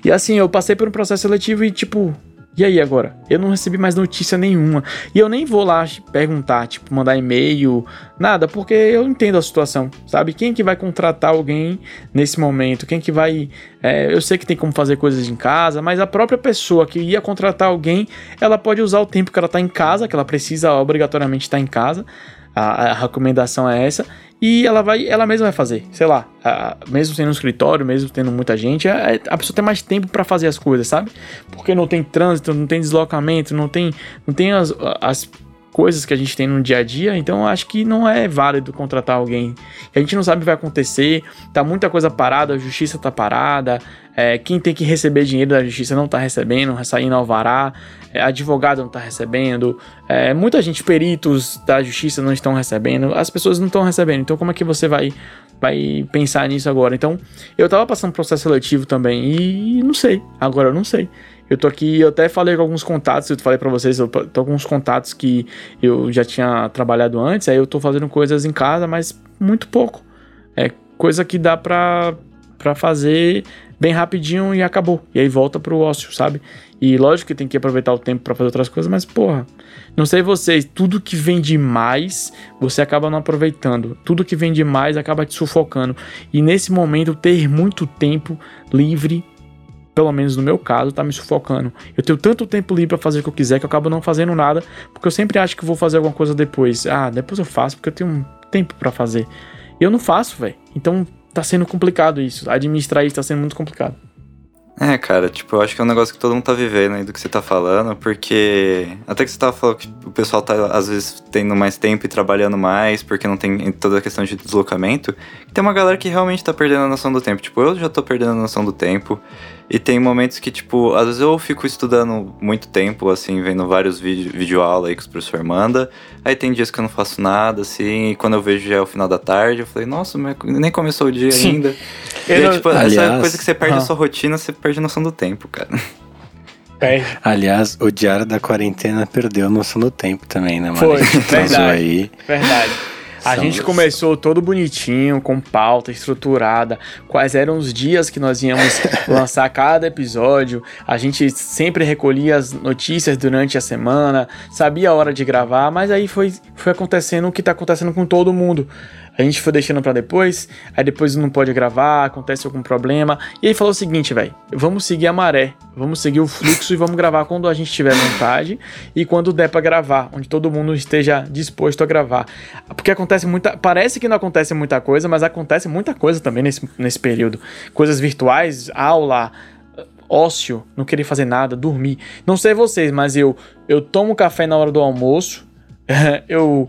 E assim, eu passei por um processo seletivo e, tipo, e aí agora? Eu não recebi mais notícia nenhuma. E eu nem vou lá perguntar, tipo, mandar e-mail, nada, porque eu entendo a situação, sabe? Quem que vai contratar alguém nesse momento? Quem que vai. É, eu sei que tem como fazer coisas em casa, mas a própria pessoa que ia contratar alguém, ela pode usar o tempo que ela tá em casa, que ela precisa obrigatoriamente estar em casa. A, a, recomendação é essa e ela vai, ela mesma vai fazer, sei lá, a, mesmo tendo um escritório, mesmo tendo muita gente, a, a pessoa tem mais tempo para fazer as coisas, sabe? Porque não tem trânsito, não tem deslocamento, não tem, não tem as, as coisas que a gente tem no dia a dia, então acho que não é válido contratar alguém. A gente não sabe o que vai acontecer, tá muita coisa parada, a justiça tá parada, é, quem tem que receber dinheiro da justiça não tá recebendo, saindo alvará, é, advogado não tá recebendo, é, muita gente, peritos da justiça não estão recebendo, as pessoas não estão recebendo, então como é que você vai, vai pensar nisso agora? Então, eu tava passando processo seletivo também e não sei, agora eu não sei. Eu tô aqui, eu até falei com alguns contatos, eu falei para vocês, eu tô com uns contatos que eu já tinha trabalhado antes, aí eu tô fazendo coisas em casa, mas muito pouco. É coisa que dá pra, pra fazer bem rapidinho e acabou. E aí volta pro ócio, sabe? E lógico que tem que aproveitar o tempo para fazer outras coisas, mas porra, não sei vocês, tudo que vem demais, você acaba não aproveitando. Tudo que vem demais acaba te sufocando. E nesse momento ter muito tempo livre pelo menos no meu caso, tá me sufocando. Eu tenho tanto tempo livre para fazer o que eu quiser que eu acabo não fazendo nada, porque eu sempre acho que vou fazer alguma coisa depois. Ah, depois eu faço porque eu tenho tempo para fazer. E eu não faço, velho. Então tá sendo complicado isso. Administrar isso tá sendo muito complicado. É, cara, tipo, eu acho que é um negócio que todo mundo tá vivendo aí do que você tá falando, porque até que você tava falando que o pessoal tá, às vezes, tendo mais tempo e trabalhando mais, porque não tem toda a questão de deslocamento. Tem uma galera que realmente tá perdendo a noção do tempo. Tipo, eu já tô perdendo a noção do tempo. E tem momentos que, tipo, às vezes eu fico estudando muito tempo, assim, vendo vários vídeos, vídeo aula aí que o professor manda. Aí tem dias que eu não faço nada, assim, e quando eu vejo já é o final da tarde, eu falei, nossa, mas nem começou o dia Sim. ainda. E aí, tipo, Aliás, essa coisa que você perde ah. a sua rotina, você perde a noção do tempo, cara. É. Aliás, o diário da quarentena perdeu a noção do tempo também, né, mano? Foi, *laughs* verdade. Aí. Verdade. A gente começou todo bonitinho, com pauta estruturada, quais eram os dias que nós íamos *laughs* lançar cada episódio. A gente sempre recolhia as notícias durante a semana, sabia a hora de gravar, mas aí foi, foi acontecendo o que tá acontecendo com todo mundo a gente foi deixando para depois, aí depois não pode gravar, acontece algum problema. E aí falou o seguinte, velho, vamos seguir a maré, vamos seguir o fluxo e vamos gravar quando a gente tiver vontade e quando der para gravar, onde todo mundo esteja disposto a gravar. Porque acontece muita, parece que não acontece muita coisa, mas acontece muita coisa também nesse, nesse período. Coisas virtuais, aula, ócio, não querer fazer nada, dormir. Não sei vocês, mas eu eu tomo café na hora do almoço, *laughs* eu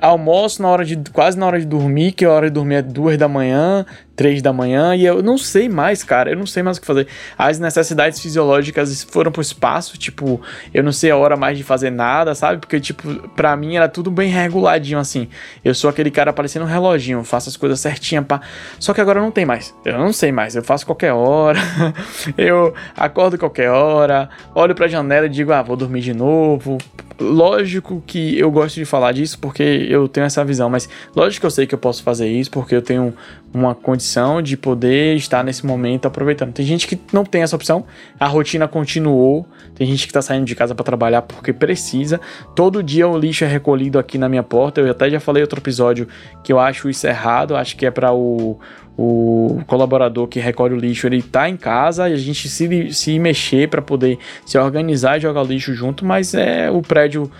almoço na hora de quase na hora de dormir, que a hora de dormir é duas da manhã, três da manhã, e eu não sei mais, cara, eu não sei mais o que fazer. As necessidades fisiológicas foram pro espaço, tipo, eu não sei a hora mais de fazer nada, sabe? Porque, tipo, pra mim era tudo bem reguladinho, assim. Eu sou aquele cara parecendo um reloginho, faço as coisas certinha, pá. Só que agora não tem mais. Eu não sei mais, eu faço qualquer hora, *laughs* eu acordo qualquer hora, olho pra janela e digo, ah, vou dormir de novo. Lógico que eu gosto de falar disso porque eu tenho essa visão, mas lógico que eu sei que eu posso fazer isso porque eu tenho uma condição de poder estar nesse momento aproveitando. Tem gente que não tem essa opção, a rotina continuou, tem gente que está saindo de casa para trabalhar porque precisa. Todo dia o lixo é recolhido aqui na minha porta. Eu até já falei outro episódio que eu acho isso errado, acho que é para o o colaborador que recolhe o lixo ele tá em casa e a gente se, se mexer para poder se organizar e jogar o lixo junto, mas é o prédio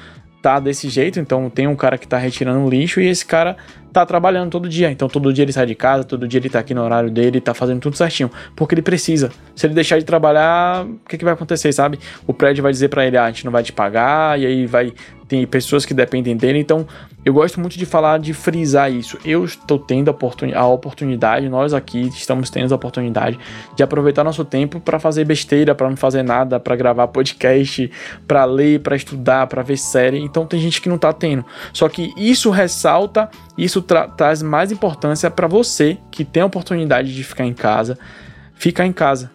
tá desse jeito, então tem um cara que tá retirando o lixo e esse cara tá trabalhando todo dia. Então todo dia ele sai de casa, todo dia ele tá aqui no horário dele, tá fazendo tudo certinho, porque ele precisa. Se ele deixar de trabalhar, o que, que vai acontecer, sabe? O prédio vai dizer para ele, ah, a gente não vai te pagar, e aí vai tem pessoas que dependem dele, então eu gosto muito de falar, de frisar isso. Eu estou tendo a, a oportunidade, nós aqui estamos tendo a oportunidade de aproveitar nosso tempo para fazer besteira, para não fazer nada, para gravar podcast, para ler, para estudar, para ver série. Então tem gente que não está tendo. Só que isso ressalta, isso tra traz mais importância para você que tem a oportunidade de ficar em casa, ficar em casa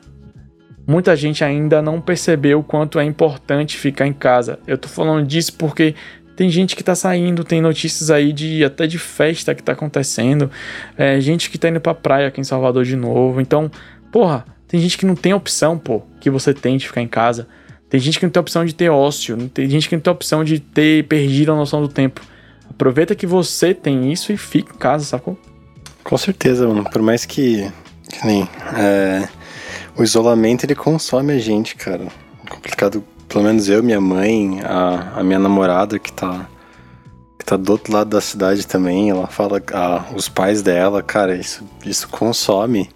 muita gente ainda não percebeu o quanto é importante ficar em casa. Eu tô falando disso porque tem gente que tá saindo, tem notícias aí de até de festa que tá acontecendo, é, gente que tá indo pra praia aqui em Salvador de novo. Então, porra, tem gente que não tem opção, pô, que você tem de ficar em casa. Tem gente que não tem opção de ter ócio, tem gente que não tem opção de ter perdido a noção do tempo. Aproveita que você tem isso e fica em casa, sacou? Com certeza, mano. Por mais que, que nem. É, o isolamento ele consome a gente, cara. É complicado, pelo menos eu, minha mãe, a, a minha namorada que tá tá do outro lado da cidade também, ela fala, a, os pais dela, cara, isso, isso consome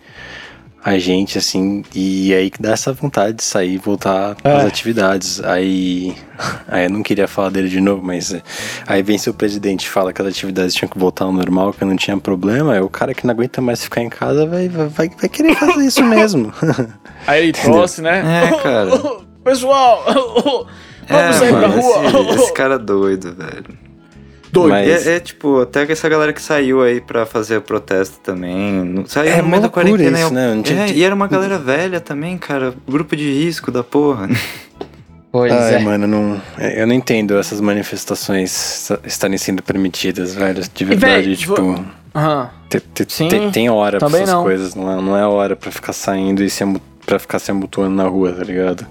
a gente, assim, e aí que dá essa vontade de sair e voltar é. às atividades. Aí, *laughs* aí eu não queria falar dele de novo, mas é, aí vem seu presidente fala que as atividades tinham que voltar ao normal, que não tinha problema, é o cara que não aguenta mais ficar em casa vai, vai, vai querer fazer isso mesmo. *laughs* Aí ele tosse, né? É, cara. *laughs* Pessoal, vamos é, sair mano, pra rua. Esse, esse cara é doido, velho. Doido. Mas... É, é, tipo, até que essa galera que saiu aí pra fazer o protesto também. Saiu é no meio da quarentena. Isso, né? Tinha... É, e era uma galera velha também, cara. Grupo de risco da porra. *laughs* Pois Ai, é. mano, não, eu não entendo essas manifestações estarem sendo permitidas, velho. De verdade, véio, tipo. Vou... Uhum. Te, te, Sim, te, tem hora pra essas não. coisas, não é, não é hora pra ficar saindo e se pra ficar se amutuando na rua, tá ligado?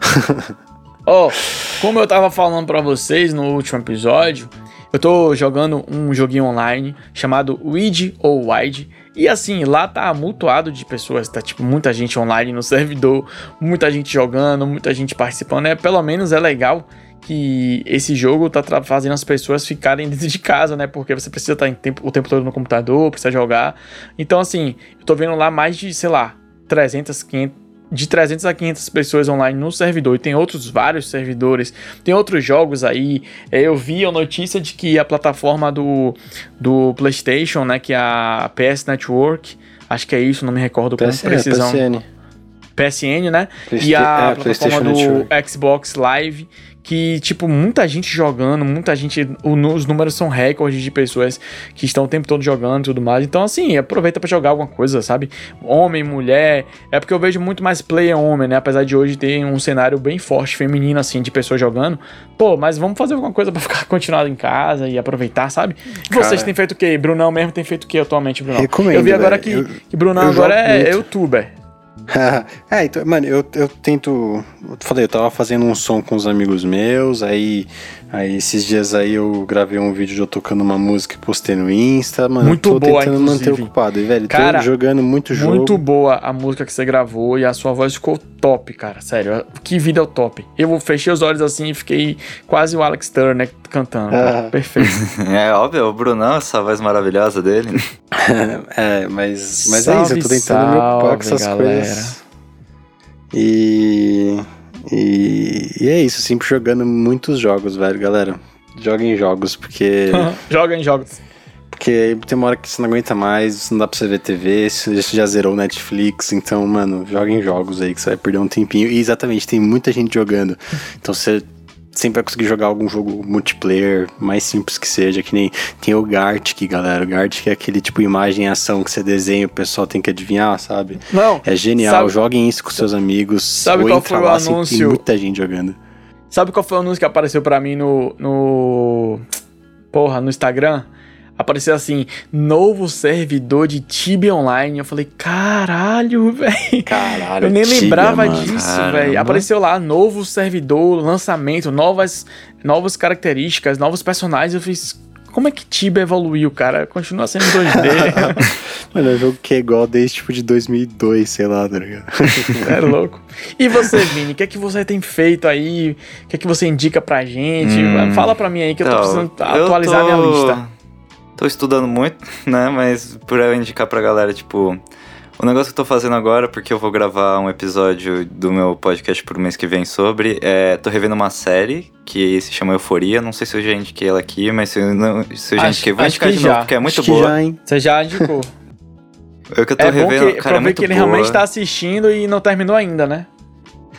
*laughs* Ó, oh, como eu tava falando pra vocês no último episódio, eu tô jogando um joguinho online chamado Weed ou Wide. E assim, lá tá amutuado de pessoas, tá tipo muita gente online no *laughs* servidor, muita gente jogando, muita gente participando. É, pelo menos é legal que esse jogo tá fazendo as pessoas ficarem *laughs* dentro de casa, né? Porque você precisa estar tá tempo, o tempo todo no computador, precisa jogar. Então, assim, eu tô vendo lá mais de, sei lá, 300, 500, de 300 a 500 pessoas online no servidor e tem outros vários servidores, tem outros jogos aí. É, eu vi a notícia de que a plataforma do, do PlayStation, né, que é a PS Network, acho que é isso, não me recordo com precisão. PSN. PSN, né? e a é, plataforma do Network. Xbox Live que, tipo, muita gente jogando, muita gente. Os números são recordes de pessoas que estão o tempo todo jogando e tudo mais. Então, assim, aproveita para jogar alguma coisa, sabe? Homem, mulher. É porque eu vejo muito mais player homem, né? Apesar de hoje ter um cenário bem forte, feminino, assim, de pessoas jogando. Pô, mas vamos fazer alguma coisa para ficar *laughs* continuado em casa e aproveitar, sabe? Cara, Vocês têm feito o quê? Brunão mesmo tem feito o quê atualmente, Brunão? Recomendo, eu vi agora que, eu, que Brunão agora é muito. youtuber. *laughs* é, então, mano, eu, eu tento. Eu falei, eu tava fazendo um som com os amigos meus, aí, aí esses dias aí eu gravei um vídeo de eu tocando uma música e postei no Insta, mano. Muito eu tô boa, tentando inclusive. manter ocupado. E, velho, cara, tô jogando muito jogo. Muito boa a música que você gravou e a sua voz ficou top, cara. Sério, que vida é o top. Eu fechei os olhos assim e fiquei quase o Alex Turner cantando. Ah. *laughs* Perfeito. *laughs* é óbvio, o Brunão, essa voz maravilhosa dele. *laughs* é, mas, mas salve, é isso, eu tô tentando salve, me ocupar com essas galera. coisas. E, e, e, é isso, sempre jogando muitos jogos, velho, galera. joga em jogos, porque. *laughs* joga em jogos. Porque tem uma hora que você não aguenta mais, não dá pra você ver TV, você já zerou o Netflix, então, mano, joga em jogos aí que você vai perder um tempinho. E exatamente, tem muita gente jogando. Então você sempre vai conseguir jogar algum jogo multiplayer, mais simples que seja, que nem tem o Gartic, galera. O Gartic é aquele tipo imagem e ação que você desenha, o pessoal tem que adivinhar, sabe? Não. É genial, sabe, joguem isso com seus amigos. Sabe qual foi o anúncio? Tem muita gente jogando. Sabe qual foi o anúncio que apareceu para mim no no porra, no Instagram? Apareceu assim, novo servidor de Tibia Online. Eu falei, caralho, *laughs* velho. Caralho, Eu nem Tibia, lembrava mano. disso, velho. Apareceu lá, novo servidor, lançamento, novas, novas características, novos personagens. Eu fiz, como é que Tibia evoluiu, cara? Continua sendo 2D. *laughs* Mano, é um jogo que é igual desde tipo de 2002, sei lá, tá ligado? *laughs* é louco. E você, Vini, o que é que você tem feito aí? O que é que você indica pra gente? Hum, Fala pra mim aí que eu tô então, precisando atualizar eu tô... minha lista tô estudando muito, *laughs* né? Mas por eu indicar pra galera, tipo, o negócio que eu tô fazendo agora, porque eu vou gravar um episódio do meu podcast pro mês que vem sobre, é, tô revendo uma série que se chama Euforia. Não sei se eu já indiquei ela aqui, mas se eu, não, se eu já Acho- indiquei, vou indicar de já. novo, porque é muito Acho que boa. já, hein? Você já indicou. É o que eu tô é bom revendo, que, cara, pra é ver muito que ele boa. realmente tá assistindo e não terminou ainda, né?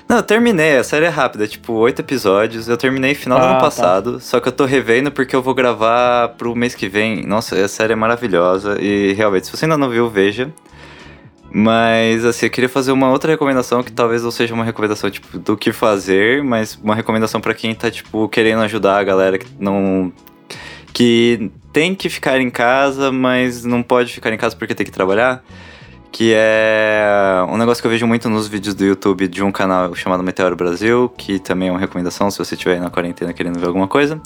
Não, eu terminei, a série é rápida, tipo, oito episódios. Eu terminei final do Ah, ano tá. passado, só que eu tô revendo porque eu vou gravar pro mês que vem. Nossa, a série é maravilhosa e realmente, se você ainda não viu, veja. Mas, assim, eu queria fazer uma outra recomendação que talvez não seja uma recomendação, tipo, do que fazer, mas uma recomendação pra quem tá, tipo, querendo ajudar a galera que não. que tem que ficar em casa, mas não pode ficar em casa porque tem que trabalhar que é um negócio que eu vejo muito nos vídeos do YouTube de um canal chamado Meteoro Brasil, que também é uma recomendação se você estiver na quarentena querendo ver alguma coisa,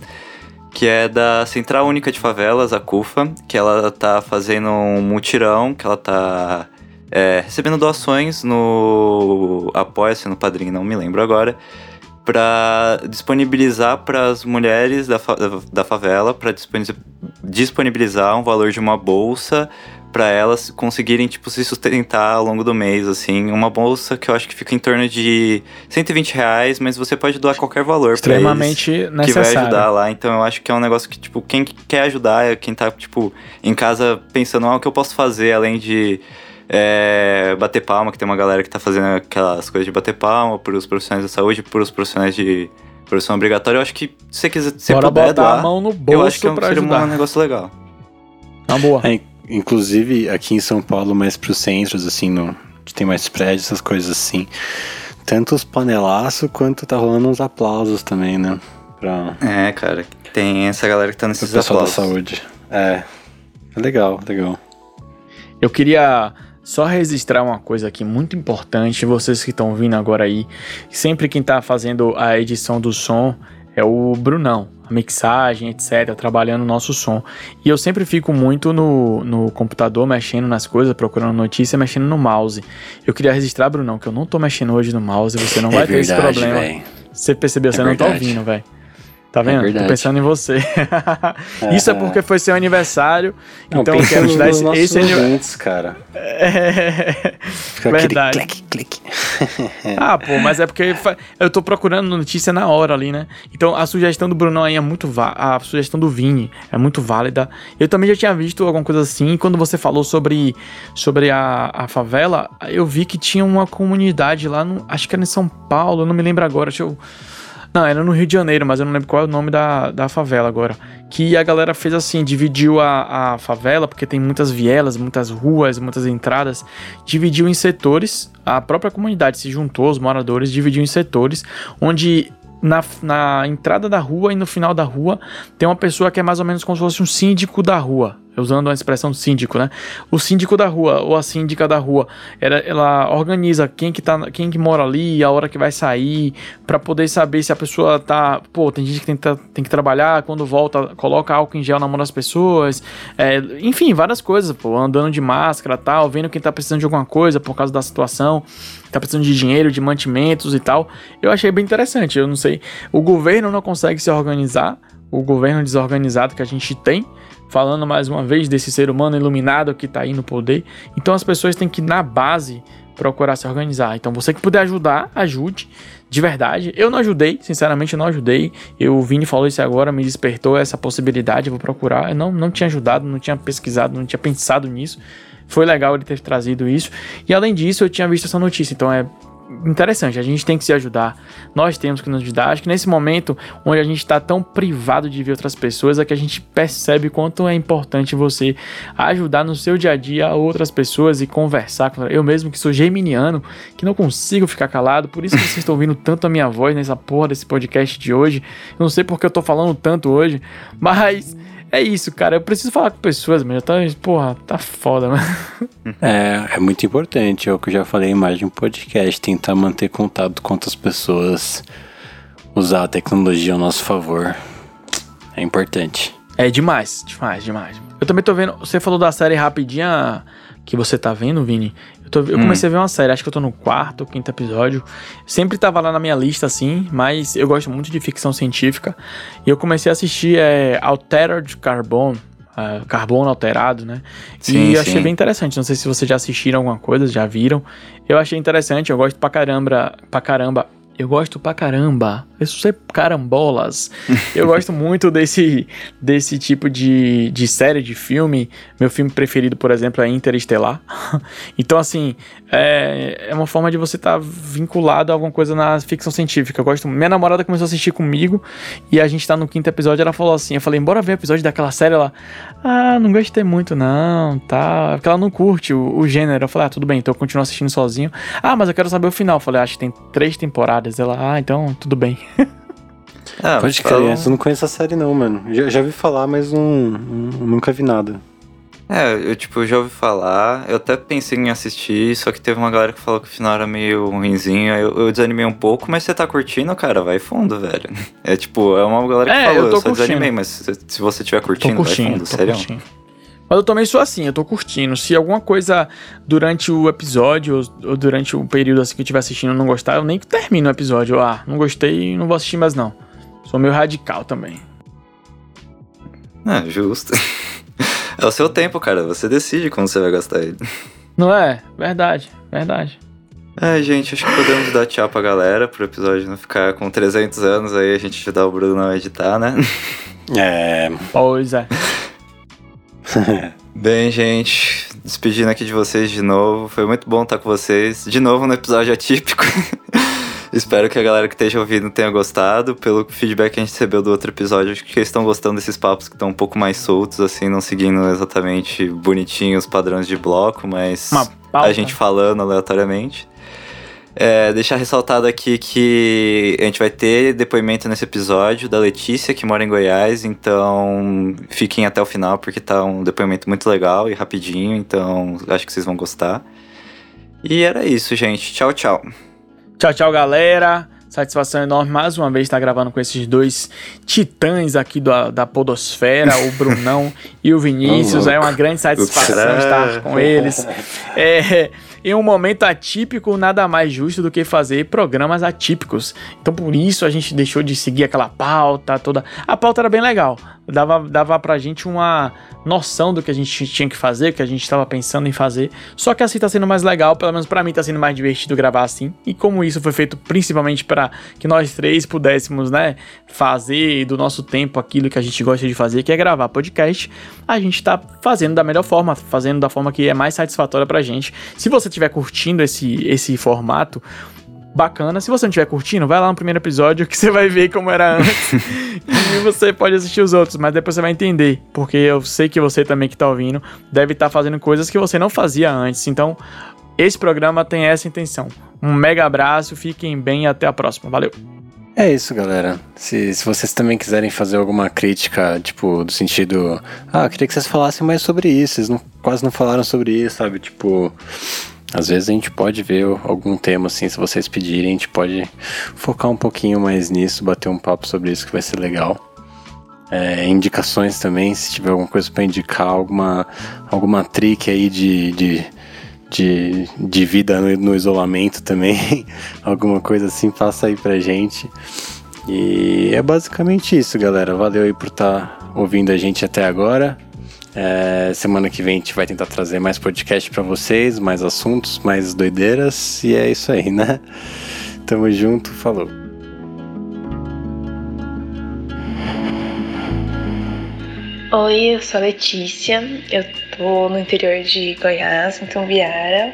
que é da Central Única de Favelas, a CUFA, que ela tá fazendo um mutirão, que ela tá é, recebendo doações no Apoia-se, no Padrinho, não me lembro agora, para disponibilizar para as mulheres da, fa- da favela, para disponibilizar um valor de uma bolsa para elas conseguirem tipo se sustentar ao longo do mês assim uma bolsa que eu acho que fica em torno de 120 reais mas você pode doar qualquer valor pra eles Extremamente que vai necessário. ajudar lá então eu acho que é um negócio que tipo quem quer ajudar é quem tá tipo em casa pensando ah, o que eu posso fazer além de é, bater palma que tem uma galera que tá fazendo aquelas coisas de bater palma pros profissionais da saúde pros profissionais de profissão obrigatória eu acho que se você quiser se Bora puder botar doar a mão no eu acho que é bolso um, pra seria ajudar. um negócio legal Uma boa. É, inclusive aqui em São Paulo, mais pros centros, assim, no, tem mais prédios, essas coisas assim. Tanto os panelaços quanto tá rolando uns aplausos também, né? Pra, É, cara, tem essa galera que tá nesses pessoal da aplausos. saúde. É. É legal, legal. Eu queria só registrar uma coisa aqui muito importante, vocês que estão vindo agora aí. Sempre quem tá fazendo a edição do som é o Brunão, a mixagem, etc, trabalhando o nosso som. E eu sempre fico muito no, no computador mexendo nas coisas, procurando notícia, mexendo no mouse. Eu queria registrar, Brunão, que eu não tô mexendo hoje no mouse, você não vai é ter esse verdade, problema. velho. Você percebeu, você É não tá verdade. ouvindo, velho. Tá vendo? Tô verdade. pensando em você. *laughs* Isso é porque foi seu aniversário. Não, então eu quero te dar esse, esse aniversário. cara. *laughs* É... Fica Verdade. clique, clique. *laughs* Ah, pô, mas é porque eu tô procurando notícia na hora ali, né? Então a sugestão do Brunão aí é muito va- a sugestão do Vini é muito válida. Eu também já tinha visto alguma coisa assim. Quando você falou sobre, sobre a, a favela, eu vi que tinha uma comunidade lá no. Acho que era em São Paulo, eu não me lembro agora. Deixa eu. Não, era no Rio de Janeiro, mas eu não lembro qual é o nome da, da favela agora. Que a galera fez assim, dividiu a, a favela, porque tem muitas vielas, muitas ruas, muitas entradas, dividiu em setores. A própria comunidade se juntou, os moradores dividiu em setores, onde na, na entrada da rua e no final da rua tem uma pessoa que é mais ou menos como se fosse um síndico da rua. Usando a expressão síndico, né? O síndico da rua ou a síndica da rua, ela, ela organiza quem que, tá, quem que mora ali, a hora que vai sair, pra poder saber se a pessoa tá. Pô, tem gente que tem, que tá- tem que trabalhar, quando volta, coloca álcool em gel na mão das pessoas. é, enfim, várias coisas, pô, andando de máscara tal, vendo quem tá precisando de alguma coisa por causa da situação, tá precisando de dinheiro, de mantimentos e tal. Eu achei bem interessante, eu não sei. O governo não consegue se organizar, o governo desorganizado que a gente tem, falando mais uma vez desse ser humano iluminado que tá aí no poder. Então as pessoas têm que, na base, procurar se organizar. Então, você que puder ajudar, ajude de verdade. Eu não ajudei, sinceramente, não ajudei. Eu, o Vini falou isso agora, me despertou essa possibilidade, vou procurar. Eu não, não tinha ajudado, não tinha pesquisado, não tinha pensado nisso. Foi legal ele ter trazido isso. E além disso, eu tinha visto essa notícia. Então é interessante, a gente tem que se ajudar, nós temos que nos ajudar. Acho que nesse momento onde a gente está tão privado de ver outras pessoas, é que a gente percebe quanto é importante você ajudar no seu dia a dia outras pessoas e conversar. Eu mesmo que sou geminiano, que não consigo ficar calado, por isso que vocês estão ouvindo tanto a minha voz nessa porra desse podcast de hoje. Não sei porque eu tô falando tanto hoje, mas é isso, cara. Eu preciso falar com pessoas, mas já tá, porra, tá foda, mano. *laughs* É, é muito importante, é o que eu já falei mais de um podcast, tentar manter contato com outras pessoas, usar a tecnologia ao nosso favor. É importante. É demais, demais, demais. Eu também tô vendo. Você falou da série rapidinha que você tá vendo, Vini. Eu, tô, eu hum. comecei a ver uma série, acho que eu tô no quarto ou quinto episódio. Sempre tava lá na minha lista, assim, mas eu gosto muito de ficção científica. E eu comecei a assistir é, Altered Carbon. Uh, carbono alterado, né? Sim, e eu achei bem interessante. Não sei se vocês já assistiram alguma coisa, já viram. Eu achei interessante, eu gosto pra caramba, pra caramba eu gosto pra caramba. Eu sei carambolas. eu *laughs* gosto muito desse, desse tipo de, de série, de filme. Meu filme preferido, por exemplo, é Interestelar. *laughs* então, assim, é, é uma forma de você estar tá vinculado a alguma coisa na ficção científica. Eu gosto. Minha namorada começou a assistir comigo e a gente tá no quinto episódio. Ela falou assim: Eu falei, bora ver o episódio daquela série. Ela, ah, não gostei muito, não, tá. Porque ela não curte o, o gênero. Eu falei, ah, tudo bem, então eu continuo assistindo sozinho. Ah, mas eu quero saber o final. Eu falei, acho que tem três temporadas. Ela, ah, então tudo bem. Ah, Pode crer, eu não conheço a série não, mano. Já, já ouvi falar, mas não, nunca vi nada. É, eu tipo, já ouvi falar, eu até pensei em assistir, só que teve uma galera que falou que o final era meio ruimzinho, eu, eu desanimei um pouco, mas você tá curtindo, cara, vai fundo, velho. *laughs* É tipo, é uma galera que é, falou, eu, eu só curtindo. desanimei, mas se, se você tiver curtindo, curtindo vai fundo, sério. Curtindo. Mas eu também sou assim, eu tô curtindo. Se alguma coisa durante o episódio ou, durante o período assim que eu estiver assistindo não gostar, eu nem termino o episódio. ah, não gostei, não vou assistir mais não. Sou meio radical também. É, justo. *laughs* É o seu tempo, cara. Você decide quando você vai gastar ele. Não é? Verdade, verdade. É, gente, acho que podemos dar tchau pra galera pro episódio não ficar com 300 anos aí a gente ajudar o Bruno a editar, né? É. Pois é. *laughs* Bem, gente, despedindo aqui de vocês de novo. Foi muito bom estar com vocês. De novo no episódio atípico. *laughs* Espero que a galera que esteja ouvindo tenha gostado. Pelo feedback que a gente recebeu do outro episódio, acho que eles estão gostando desses papos que estão um pouco mais soltos, assim, não seguindo exatamente bonitinhos os padrões de bloco, mas a gente falando aleatoriamente. É, deixar ressaltado aqui que a gente vai ter depoimento nesse episódio da Letícia, que mora em Goiás, então fiquem até o final, porque tá um depoimento muito legal e rapidinho, então acho que vocês vão gostar. E era isso, gente. Tchau, tchau. Tchau, tchau, galera. Satisfação enorme mais uma vez estar gravando com esses dois titãs aqui do, da Podosfera, o Brunão *laughs* e o Vinícius. É uma grande satisfação estar com eles. É, em um momento atípico, nada mais justo do que fazer programas atípicos. Então por isso a gente deixou de seguir aquela pauta toda. A pauta era bem legal, dava, dava pra gente uma noção do que a gente tinha que fazer, que a gente estava pensando em fazer. Só que assim tá sendo mais legal, pelo menos para mim tá sendo mais divertido gravar assim. E como isso foi feito principalmente para que nós três pudéssemos, né, fazer do nosso tempo aquilo que a gente gosta de fazer, que é gravar podcast, a gente tá fazendo da melhor forma, fazendo da forma que é mais satisfatória pra gente. Se você estiver curtindo esse, esse formato, bacana. Se você não estiver curtindo, vai lá no primeiro episódio que *laughs* você vai ver como era antes. e você pode assistir os outros, mas depois você vai entender. Porque eu sei que você também que está ouvindo deve estar tá fazendo coisas que você não fazia antes. Então, esse programa tem essa intenção. Um mega abraço, fiquem bem e até a próxima. Valeu! É isso, galera. Se, se vocês também quiserem fazer alguma crítica, tipo, do sentido. Ah, eu queria que vocês falassem mais sobre isso. Vocês não, quase não falaram sobre isso, sabe? Tipo. Às vezes a gente pode ver algum tema assim, se vocês pedirem, a gente pode focar um pouquinho mais nisso, bater um papo sobre isso que vai ser legal. É, indicações também, se tiver alguma coisa para indicar, alguma, alguma trick aí de, de, de, de vida no, no isolamento também, *laughs* alguma coisa assim, faça aí pra gente. E é basicamente isso, galera. Valeu aí por estar tá ouvindo a gente até agora. É, semana que vem a gente vai tentar trazer mais podcast para vocês, mais assuntos, mais doideiras. E é isso aí, né? Tamo junto, falou. Oi, eu sou a Letícia, eu tô no interior de Goiás, em Tumbiara,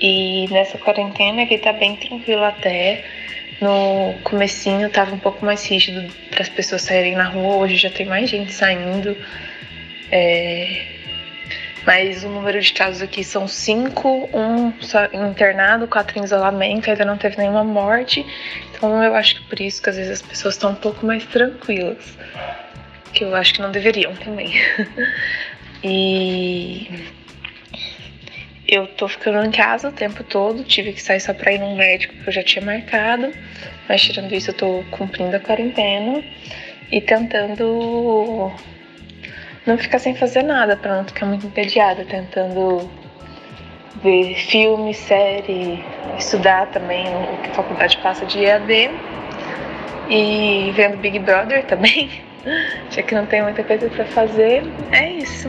e nessa quarentena aqui tá bem tranquilo até. No comecinho tava um pouco mais rígido para as pessoas saírem na rua, hoje já tem mais gente saindo. É... Mas o número de casos aqui são cinco, um internado, quatro em isolamento, ainda não teve nenhuma morte. Então eu acho que por isso que às vezes as pessoas estão um pouco mais tranquilas que eu acho que não deveriam também. *laughs* e eu tô ficando em casa o tempo todo, tive que sair só pra ir num médico que eu já tinha marcado, mas tirando isso eu tô cumprindo a quarentena e tentando não ficar sem fazer nada, pra não ficar muito entediada, tentando ver filme, série, estudar também o que a faculdade passa de EAD e vendo Big Brother também. *laughs* Já que não tem muita coisa para fazer, é isso.